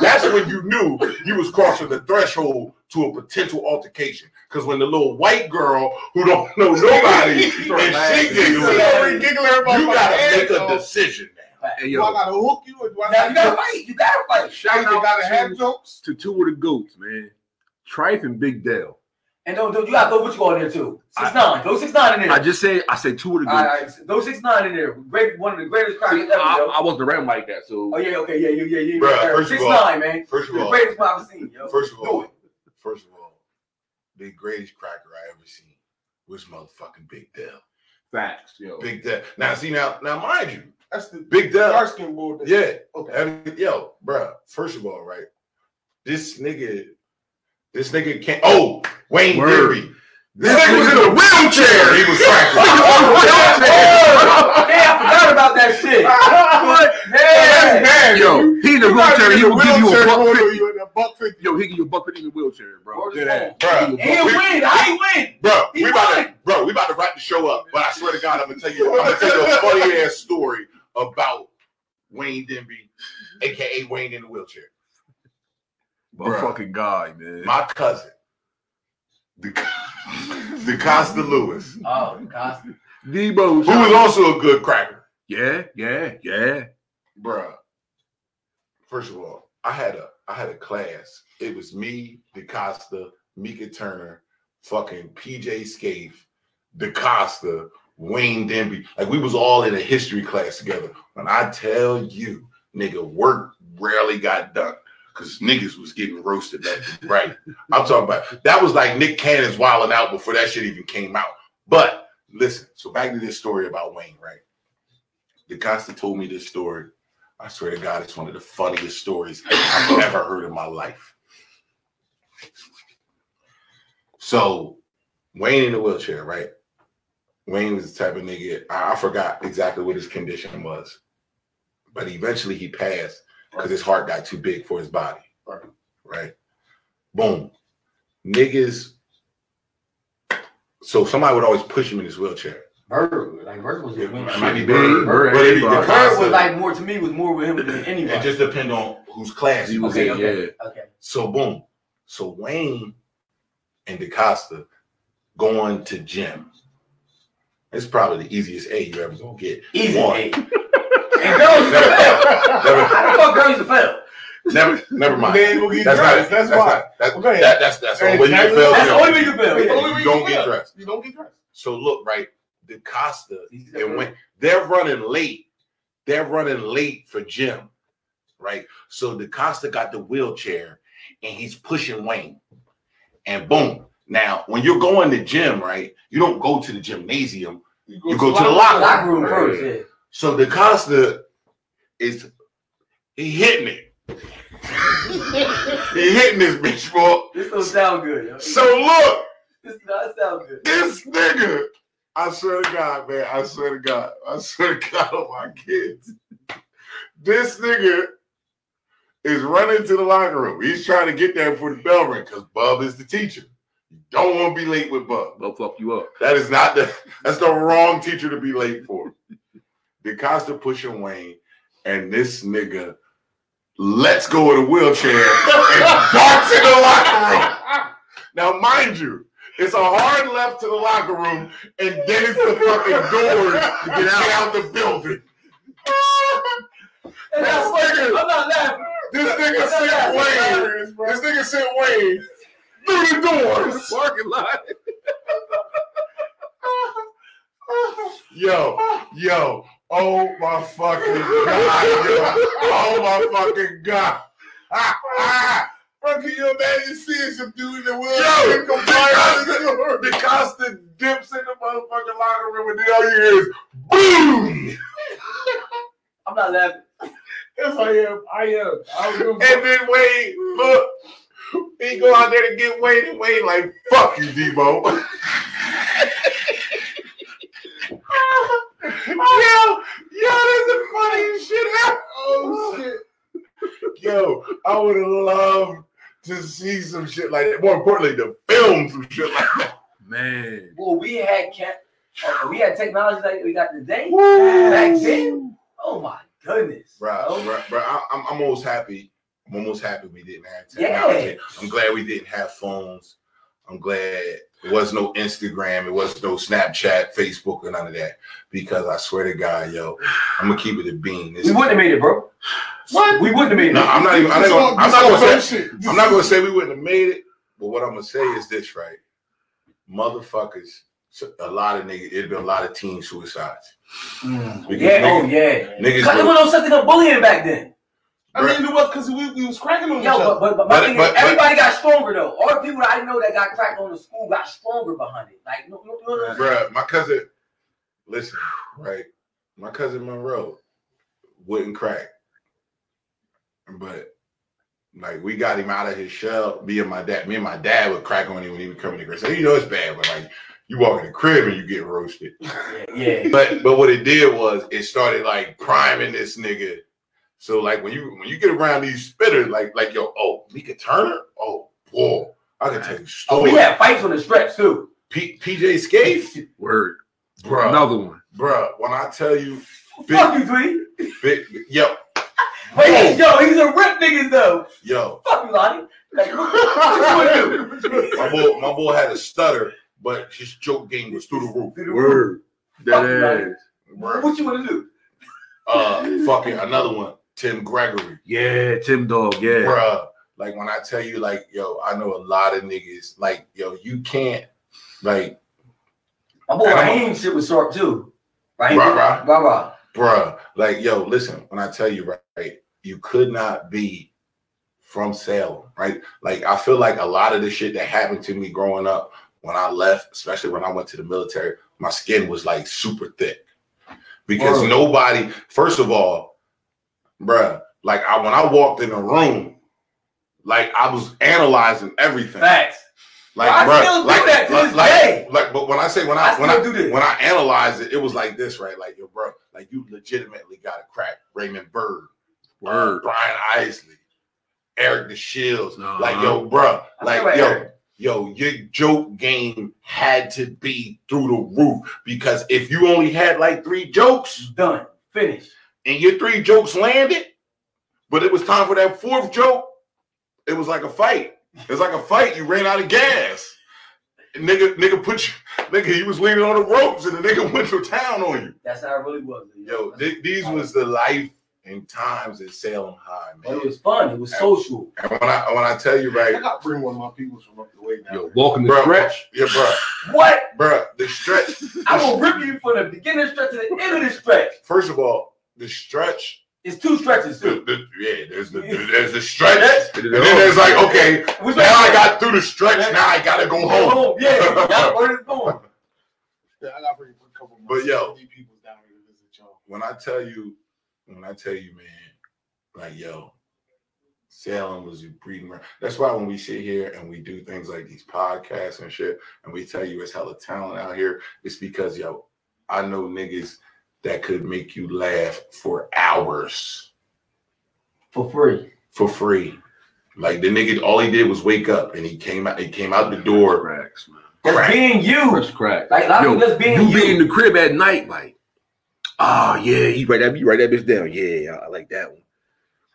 That's when you knew you was crossing the threshold to a potential altercation. Because when the little white girl who don't know nobody and she laughing. giggling, Every giggler you gotta head, make a decision now. Hey Do I yo, gotta hook you or do I Now you gotta fight. You gotta fight. I shout either gotta have out jokes. to, to two of the goats, man. Trife and Big Dell. And don't, don't you gotta throw what you go in there too. Six nine. Throw six nine in there. I just say I say two of the all goats. right, all right. Throw six nine in there. Great, one of the greatest See, crackers ever. I, I wasn't around like that, so Oh yeah, okay, yeah, yeah, yeah, yeah. Bruh, yeah. first of six all- nine, man. First of The all, greatest one I've ever seen, yo. first of Do all, it. first of all, the greatest cracker I ever seen was motherfucking Big Dell. Facts, yo. Big Dell. Now see now, now mind you, That's the Big Dell. dark skin boy. Yeah. Okay. Every- Yo, bruh, first of all, right? This nigga, this nigga can't. Oh, Wayne Word. Derry. This nigga was in a wheelchair. He was cracking. Hey, I forgot about that shit. That's Hey, bad. Yo, You- he in the wheelchair. He will give you a wheelchair buck fifty. you in a buck fifty. Yo, he give you a buck fifty in the wheelchair, bro. Word Yeah, is that. born. Bruh, He ain't win. I ain't win. Bro, He we about to, bro, we about to wrap the show up. But I swear to God, I'm gonna tell you, I'm gonna tell you a funny ass story about Wayne Denby, aka Wayne in the wheelchair. My Bruh. fucking guy, man. My cousin, the DeCosta Lewis, Oh, God. Debo. who was also a good cracker. Yeah, yeah, yeah. Bruh. First of all, I had a I had a class. It was me, DeCosta, Mika Turner, fucking PJ Scaife, DeCosta, Wayne Denby. Like we was all in a history class together. When I tell you, nigga, work rarely got done. Cause niggas was getting roasted left and right. I'm talking about that was like Nick Cannon's wilding out before that shit even came out. But listen, so back to this story about Wayne, right? DeCosta told me this story. I swear to God, it's one of the funniest stories I've ever heard in my life. So, Wayne in the wheelchair, right? Wayne was the type of nigga, I, I forgot exactly what his condition was, but eventually he passed because his heart got too big for his body. Right. Right. Boom. Niggas. So somebody would always push him in his wheelchair. Bird, like Bird was just winning. It might be Bird, Bird, Bird, but if he Bird. Bird was like more to me was more with him than anybody. It just depend on whose class He he was was okay, in. in, okay, yeah. okay. So boom. So Wayne and DeCosta going to gym. It's probably the easiest A you ever gonna get. Easy. One. Hey. And girls used to fail. Never, How the fuck girls used to fail? never, never mind. They ain't gonna get That's dressed. not. That's That's why. not. That's, Okay. that, that's that's the only way you can fail. That's the only way you can fail. Yeah. Yeah. You don't get dressed. You don't get dressed. So look, right, DeCosta He's and when they're running late, they're running late for gym, right? So DeCosta got the wheelchair and he's pushing Wayne. And boom. Now, when you're going to gym, right, you don't go to the gymnasium. You go to the locker Locker room first, yeah. So DeCosta is he hitting it. he hitting this bitch, boy. This don't sound good. Yo. So look, This does not sound good. this nigga, I swear to God, man, I swear to God, I swear to God on my kids. This nigga is running to the locker room. He's trying to get there before the bell ring because Bub is the teacher. You don't want to be late with Bub. They'll fuck you up. That is not the that's the wrong teacher to be late for. DeCosta pushing Wayne, and this nigga lets go of the wheelchair and darts in the locker room. Now, mind you, it's a hard left to the locker room, and then it's the fucking door to get out of the building. And This I'm, nigga, I'm not laughing. this nigga sent Wayne. This nigga sent Wayne through the doors. Parking lot. Yo, yo, oh my fucking god, yo, oh my fucking god. Ah, ah. Bro, can you imagine seeing some dude in the Yo, wheelchair come flying the door? the constant dips in the motherfucking locker room, and then all you hear is boom. I'm not laughing. Yes, I am. I am. I was gonna And then Wade, look, he go out there to get Wade, and Wade like, fuck you, Debo. yo, yo, that's the funniest shit ever. Oh shit. Yo, I would have loved to see some shit like that. More importantly, to film some shit like that. Man. Well, we had cat, we had technology like we got today. Woo. Back then, oh my goodness, Bro, bro. bro, bro I, am I'm almost happy. I'm almost happy we didn't have technology. Yeah. I'm glad we didn't have phones. I'm glad it was no Instagram, it was no Snapchat, Facebook, or none of that. Because I swear to God, yo, I'm gonna keep it a bean. This- We wouldn't have made it, bro. What? We wouldn't have made it. No, I'm not even. I'm not gonna, I'm not gonna say. I'm not gonna say we wouldn't have made it. But what I'm gonna say is this, right? Motherfuckers, a lot of niggas. It'd been a lot of teen suicides. Mm. Yeah, niggas- oh yeah. niggas Cause there go- was no such thing bullying back then. I mean, it was because we, we was cracking on each Yo, other. but, but, but my But- thing but- is, everybody got stronger though. All the people that I know that got cracked on the school got stronger behind it. Like, no, no, no, no. Bruh, my cousin, listen, right? My cousin Monroe wouldn't crack. But like we got him out of his shell. Me and my dad, me and my dad would crack on him when he would come in the crib. So you know it's bad, but like you walk in the crib and you get roasted. Yeah, yeah. But but what it did was it started like priming this nigga. So like when you when you get around these spitters, like like yo, oh, Mika Turner, oh boy, I can tell you Oh, we had fights on the stretch too. P- PJ Skates, Word. bro, Another one. bro. When I tell you, Fuck you, Tweet. big, yo, Wait, yo, he's a rip niggas though. yo, Fuck you, Lonnie. Like, what, what you gonna my boy, my boy had a stutter, but his joke game was through the roof. do? Word. Fuck That you, ass. Bruh. What you wanna do? Uh, fucking another one, Tim Gregory. Yeah, Tim Dog. Yeah. bruh. Like when I tell you, like, yo, I know a lot of niggas. Like, yo, you can't, like, My boy And I'm- Raheem shit was sharp too. Raheem, Rah, rah. rah, rah. bruh, like, yo, listen. When I tell you, right, you could not be from Salem, right? Like, I feel like a lot of the shit that happened to me growing up when I left, especially when I went to the military, my skin was like super thick because Word. nobody. First of all, bruh, like, I when I walked in the room, like I was analyzing everything. Facts. Like, I bruh, still do like, that to like, this like, day. like, but when I say when I I, when I do this. when I analyze it, it was like this, right? Like, yo, bro, like you legitimately got a crack. Raymond Bird, Word. Brian Isley, Eric the Shields. Uh-huh. Like, yo, bro, like, like yo, Eric. yo, your joke game had to be through the roof because if you only had like three jokes Done. Finished. And your three jokes landed, but it was time for that fourth joke, it was like a fight. It was like a fight. You ran out of gas. And nigga, nigga put you, nigga, he was leaning on the ropes and the nigga went to town on you. That's how it really was. Yo, th- these was the life and times in Salem High, man. But it was fun. It was social. And when I when I tell you right, I got to bring one of my people from up the way now. Yo, walking the bro, stretch. yeah, bro, What? bro, the stretch. I will rip you from the beginning stretch to the end of the stretch. First of all, the stretch. It's two stretches too. the, yeah, there's the there's the stretch, And and then there's like, okay, Which now I got through the stretch. Now I gotta go home. home. Yeah, y'all where it's going. Yeah, I got to bring a couple of my But yo. People down here to visit y'all. when I tell you, when I tell you, man, like yo, Salem was a breeding ground. That's why when we sit here and we do things like these podcasts and shit, and we tell you it's hella talent out here, it's because yo, I know niggas that could make you laugh for hours For free. for free. Like the nigga, all he did was wake up and he came out. He came out the door. Cracks, man. That's Crack. being you. Fresh crack. Like a lot of Yo, people that's being you you. be in the crib at night, like, oh yeah, he write that, you write that bitch down. Yeah, I like that one.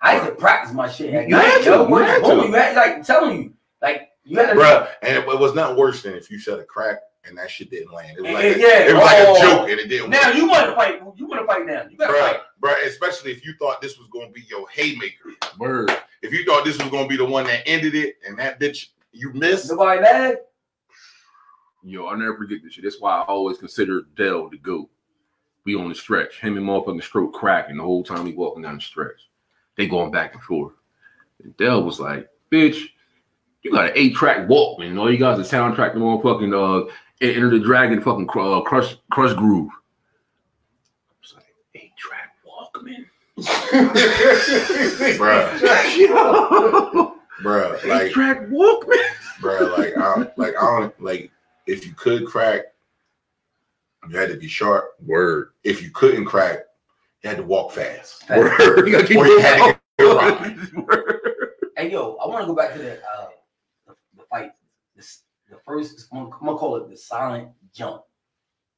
I used to practice my shit. At You night, had to, yo. you had to. you had like telling you, like you had to. Bruh, and it, it was not worse than if you said a crack and that shit didn't land. It was like, a, Yeah, it was like oh. a joke and it didn't Now work. you want to fight. You want to fight now. You got to Bruh, fight. bruh, especially if you thought this was gonna be your haymaker. Word. If you thought this was gonna be the one that ended it and that bitch you missed, Nobody mad. Yo, I'll never forget this shit. That's why I always consider Dell the GOAT. We on the stretch. Him and motherfucking stroke cracking the whole time he walking down the stretch. They going back and forth. And Dell was like, bitch, you got an eight track Walkman. All you got is a soundtrack to motherfucking uh Enter the Dragon fucking cr- uh, crush Krush Groove. I like, eight track Walkman. bruh, Yo, bruh, eight like, track Walkman. bruh, like, I, like, I don't, like, if you could crack, you had to be sharp. Word. If you couldn't crack, you had to walk fast. Word. You keep Or you had to get going. Word. Hey yo, I want to go back to the uh the, the fight. This the first. I'm gonna, call it the silent jump.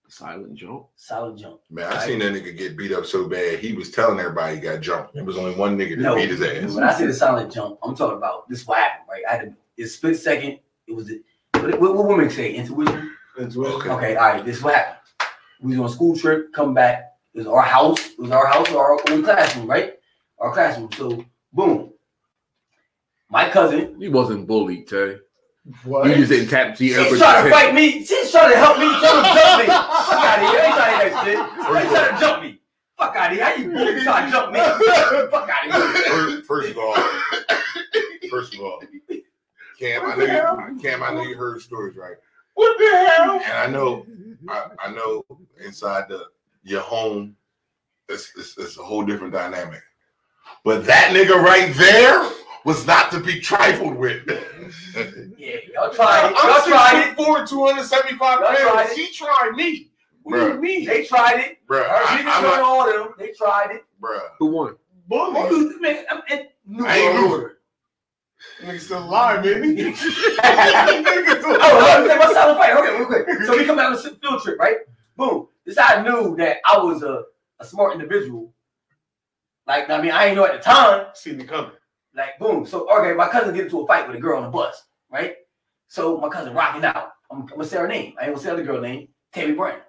Silent jump. Silent jump. Man, I seen that nigga get beat up so bad. He was telling everybody he got jumped. There was only one nigga that No, beat his ass. when I say the silent jump, I'm talking about this. What happened? Right? I had to. It's split second. It was. The, what, what, what women say? Intuition. Okay. Okay. All right. This is what happened. We was on a school trip. Come back. It was our house. It was our house. Our own classroom. Right. Our classroom. So boom. My cousin. He wasn't bullied, Tay. What? He just didn't tap to She's trying to fight me. She's trying to help me. She's Trying to jump me. Fuck out of here. I ain't trying to hear that shit. Why you trying to jump me? Fuck Fuck out of here. How you bully try to jump me? Fuck out of here. First, first of all, first of all, Cam, I know you, Cam, I know you heard stories, right? What the hell? And I know, I, I know inside the your home, it's, it's, it's a whole different dynamic. But that nigga right there was not to be trifled with. Yeah, y'all tried it. I'm Y'all tried six foot four, 275 Y'all tried pounds. She tried me. What do you mean? They tried it. Bruh, Her I, niggas I'm turned not, all of them. They tried it. bruh. Who won? Oh, Bully. dude, man, I'm in New I ain't Order. Nigga still alive, baby. Oh, let me say my silent fight. Okay, real quick. So we come out on a field trip, right? Boom. This I knew that I was a, a smart individual. Like, I mean, I ain't know at the time. Seen it coming. Like, boom. So, okay, my cousin get into a fight with a girl on the bus, right? So my cousin rocking out. I'm, I'm gonna say her name. I ain't gonna say the girl name. Tammy Brown,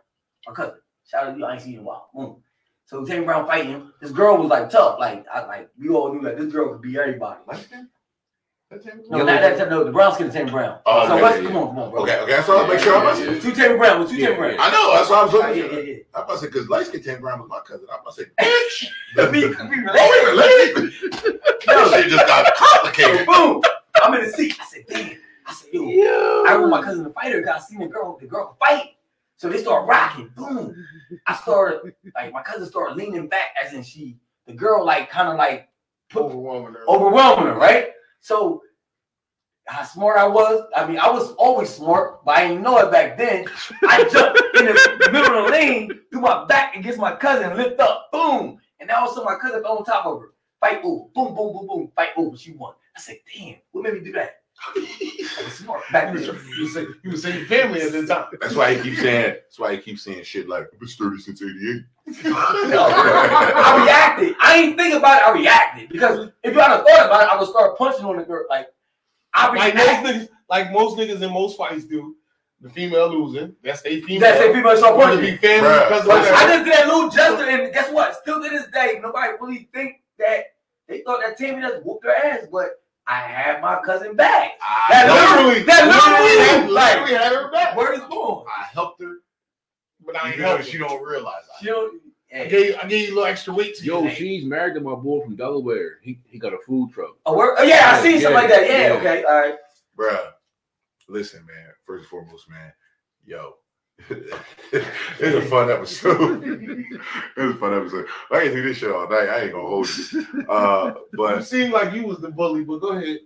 my cousin. Shout out to you. I ain't seen you in a while. Boom. So Tammy Brown fighting. This girl was like tough. Like, I like we all knew that this girl could be everybody. No, not that. No, the Browns skin of Tammy Brown. Oh, so okay, let's yeah. come on, come on, bro. Okay, okay, so I'll make sure I'm about to Two Tammy Brown. With two Yeah, Tammy Brown. yeah. I know, that's what I was Yeah, looking yeah, at. yeah. I'm about to say, because light skin Tam Brown was my cousin. I'm about to say, bitch. Let me, Oh, let me oh, wait a minute, let me. This shit just got complicated. boom, I'm in the seat. I said, damn. I said, yo, I want my cousin to fight her. Cause I seen the girl, the girl fight. So they start rocking. Boom. I started like my cousin started leaning back, as in she, the girl, like kind of like put Overwhelming her. overwhelming her, right? So how smart I was. I mean, I was always smart, but I didn't know it back then. I jumped in the middle of the lane, threw my back against my cousin, lift up, boom. And now also my cousin on top of her. Fight over, boom, boom, boom, boom, fight over. She won. I said, damn, what made me do that? I was smart back then. You was saying you was saying family at the time. That's why he keeps saying. That's why he keeps saying shit like I've been sturdy since '88. I reacted. I ain't think about it. I reacted because if you had a thought about it, I would start punching on the girl. Like I Like most niggas, like most niggas in most fights do. The female losing. That's they female. That's a people start Want to punching. be family Bruh. because of I just did that little gesture, and guess what? Still to this day, nobody really think that they thought that Tammy just whooped her ass, but I had my cousin back. That literally, that literally, literally like, had her back. word is born. I helped her, But I ain't even though helping. she don't realize. She don't. I Hey. gave, I gave you a little extra weight to Yo, you. she's married to my boy from Delaware. He he got a food truck. Oh, word? oh, yeah, I seen Yeah, something like that. Yeah, yeah. okay, all right. Bruh, listen, man. First and foremost, man. Yo, it's a fun episode. it's a fun episode. I can do this shit all night. I ain't gonna hold you. Uh, You but seemed like you was the bully, but go ahead.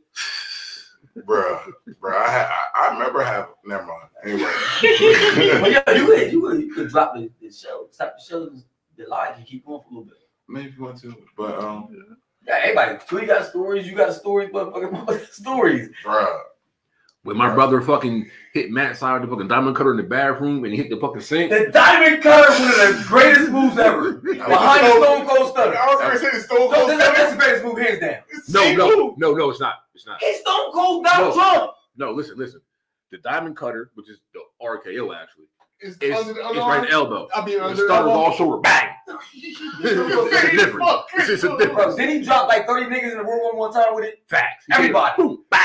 bruh, bruh, I, I I remember having. Never mind. Anyway. But yeah, you could, you could, you could drop the, the show, stop the show, the live, and keep going for a little bit. Maybe if you want to, but um, Yeah, everybody, Tweety got stories, you got stories, motherfucking motherfucking stories. bruh, When my brother fucking hit Matt side with the fucking diamond cutter in the bathroom and he hit the fucking sink. The diamond cutter, one of the greatest moves ever. Behind the Stone Cold Stunner. I was gonna say the Stone Cold that- that- that's the greatest move, hands down. No, no, no, no, it's not. It's not. He's Stone Cold Donald No. Trump. No, listen, listen. The diamond cutter, which is the RKO actually, It's, is under it's right underarm. elbow. I mean, The under starter's the all shoulder, bang. it's a difference. It's just a Bro, difference. then he drop like 30 niggas in the room one more time with it. Facts. Everybody. Boom, bow,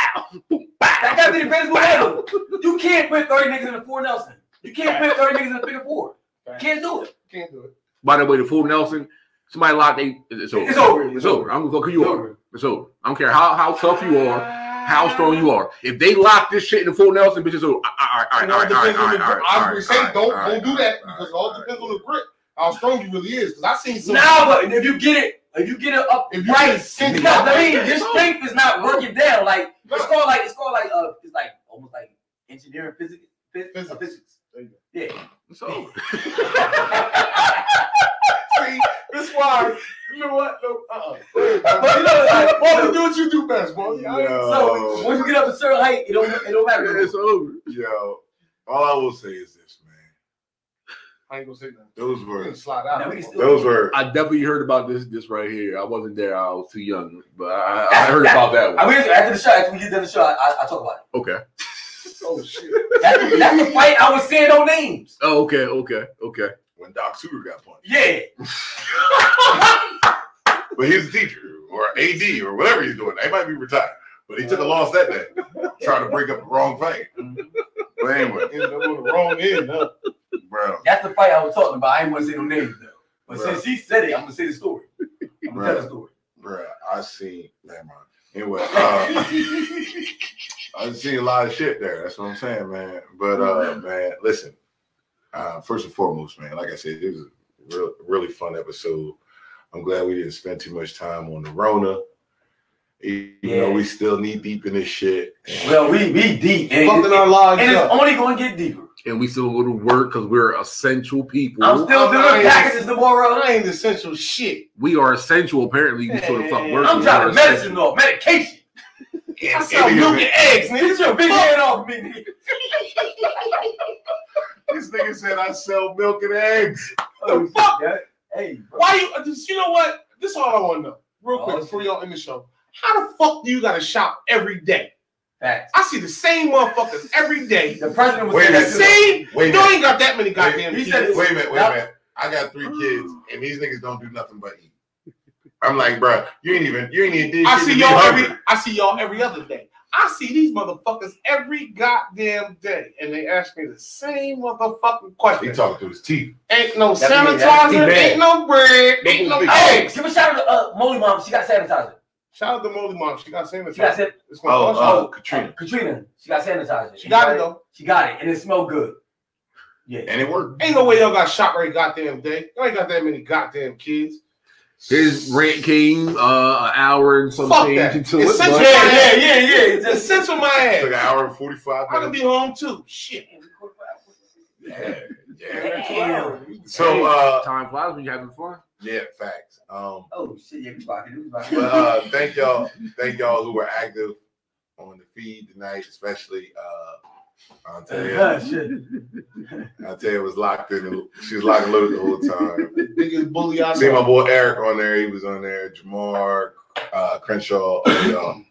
boom, bow. That gotta be the greatest move ever. You can't put 30 niggas in the full Nelson. You can't put 30 niggas in the figure four. You can't do it. Can't do it. By the way, the full Nelson, somebody locked they it's over. It's over. It's over. I'm gonna a fuck who you It's are. over. It's over. I don't care how, how tough you are, how strong you are. If they lock this shit in the full Nelson, bitches, so all right, all right, And all all right, all right, depends all on the right, all grip. right, I all would right, say all right, don't all right, don't do all that right, because it all all right, depends all on right. the grip. How strong you really is. Because I seen some. Nah, but if you get it, if you get it up If you right, get it cinch because up, I mean, it's your over. strength is not working down. Like No. It's called like it's called like uh, it's like almost like engineering physics. Phys- Physics. uh, physics. There you go. Yeah. It's over. See, that's why. You know what? No, uh-uh. But you know, like, Boy, you do what you do best, boy. I ain't- so once you get up a certain height, it don't it don't matter. It's over. yo, all I will say is this, man. I ain't gonna say nothing. Those were slide out. we can still- those were I definitely heard about this this right here. I wasn't there. I was too young, but I, I heard about that I one. mean, after the show, after we get done the show, I, I, I talk about it. Okay. Oh shit. That's, that's the fight I was saying no names. Oh, okay. Okay. Okay. when Doc Suter got punched. Yeah. But he's a teacher or AD or whatever he's doing. They might be retired. But he took a loss that day, trying to break up the wrong fight. Mm-hmm. But anyway, Ended up on the wrong end, huh? Bro. That's the fight I was talking about. I ain't want to say no names though. But Bruh. since she said it, I'm gonna say the story. I'm gonna tell the story. Bruh, I see. Never mind. Anyway, uh, I've seen a lot of shit there. That's what I'm saying, man. But uh, man, listen. Uh, first and foremost, man, like I said, it was a real, really fun episode. I'm glad we didn't spend too much time on the Rona. Even Yeah. though we still knee deep in this shit. Well, we we deep, and, Fucking our lives and it's up. only gonna get deeper. And we still go to work because we're essential people. I'm still I'm delivering not- packages tomorrow. I ain't essential shit. we are essential. Apparently, you sort of fuck work. I'm we trying are to medicine essential. though, medication. I sell milk and eggs, nigga. Get your big head off me, nigga. This nigga said I sell milk and eggs. Oh, fuck? yeah. Hey, bro. Why you? uh, Just you know what? This is all I want to know, real quick, Oh, before y'all end the show. How the fuck do you gotta shop every day? Facts. I see the same motherfuckers every day. The president was Wait a saying minute. Same. Wait a You minute. ain't got that many goddamn He kids. Wait a minute, wait a minute. I got three kids, and these niggas don't do nothing but eat. I'm like, bro, you ain't even, you ain't even I see to be y'all every. I see y'all every other day. I see these motherfuckers every goddamn day, and they ask me the same motherfucking question. He talking through his teeth. Ain't no That's me, that's me sanitizer, bad. ain't no bread, ain't no Hey, eggs. give a shout out to uh, Molly Mom. She got sanitizer. Shout out to Molly Mom. She got sanitizer. She got san- It's gonna Oh, cost uh, you. Katrina. Katrina. She got sanitizer. She got it though. She got it, and it smelled good. Yeah. And it worked. Ain't no way y'all got shot every goddamn day. Y'all ain't got that many goddamn kids. His rant came uh, an hour and some Fuck change that. into It's it. such but- Yeah, yeah, yeah, yeah. Just Just censor my It took ass. an hour and 45 I could minutes. be home too. Shit. Yeah, yeah. Damn. So, uh, time flies when you're having fun. Yeah, facts. Um, Oh shit, yeah, we rocking, we rocking. but uh, thank y'all, thank y'all who were active on the feed tonight, especially uh, I'll tell you. I'll tell you, it was locked in. She was locked loaded the whole time. Biggest bully I See my boy Eric on there. He was on there. Jamar, uh, Crenshaw. y'all.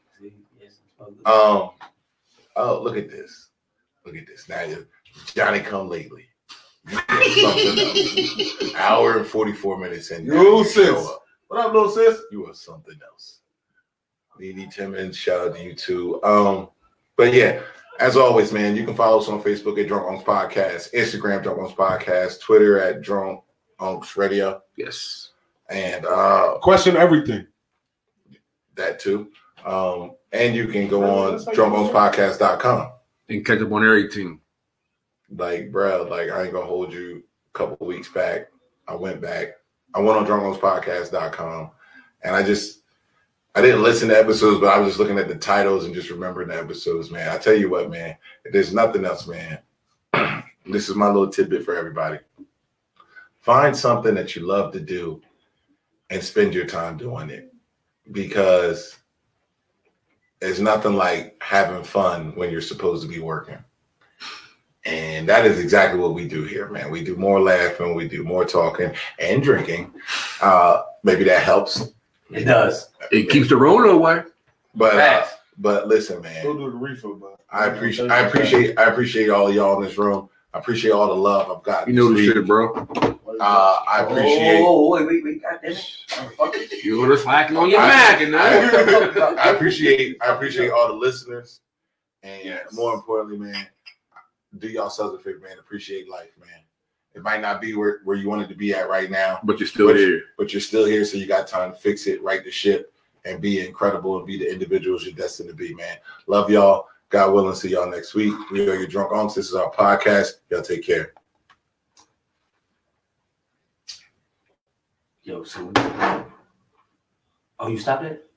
Um. Oh, look at this. Look at this. Now Johnny come lately. Hour and 44 minutes in. Yo, now you sis. show up. What up, little sis? You are something else. Nene Timmons, shout out to you too. Um, but yeah, as always, man, you can follow us on Facebook at Drunk Unks Podcast, Instagram Drunk Unks Podcast, Twitter at Drunk Unks Radio, Yes. and uh Question everything. that too. Um, and you can go on drunkunkspodcast.com. And catch up on everything. Like, bro, like I ain't gonna hold you a couple weeks back. I went back. I went on drunkunkspodcast.com and I just I didn't listen to episodes, but I was just looking at the titles and just remembering the episodes, man. I tell you what, man, if there's nothing else, man. this is my little tidbit for everybody. Find something that you love to do and spend your time doing it. Because it's nothing like having fun when you're supposed to be working. And that is exactly what we do here, man. We do more laughing, we do more talking and drinking. Uh, maybe that helps. It does. It keeps the Rona away. But uh, but listen, man. Go do the refill, bro. I appreciate I appreciate I appreciate all of y'all in this room. I appreciate all the love I've got. You know the this shit, bro. Uh, I appreciate Oh, wait, wait, wait, goddamn it. You're the slacking on your I- Mac and that. I appreciate I appreciate all the listeners, and Yes. more importantly, man, do yourselves a favor, man. Appreciate life, man. It might not be where, where you wanted to be at right now, But you're still Which- here. but you're still here, so you got time to fix it, right the ship, and be incredible and be the individuals you're destined to be, man. Love y'all. God willing, see y'all next week. We are your drunk unks. This is our podcast. Y'all take care. Yo, so. Oh, you stopped it?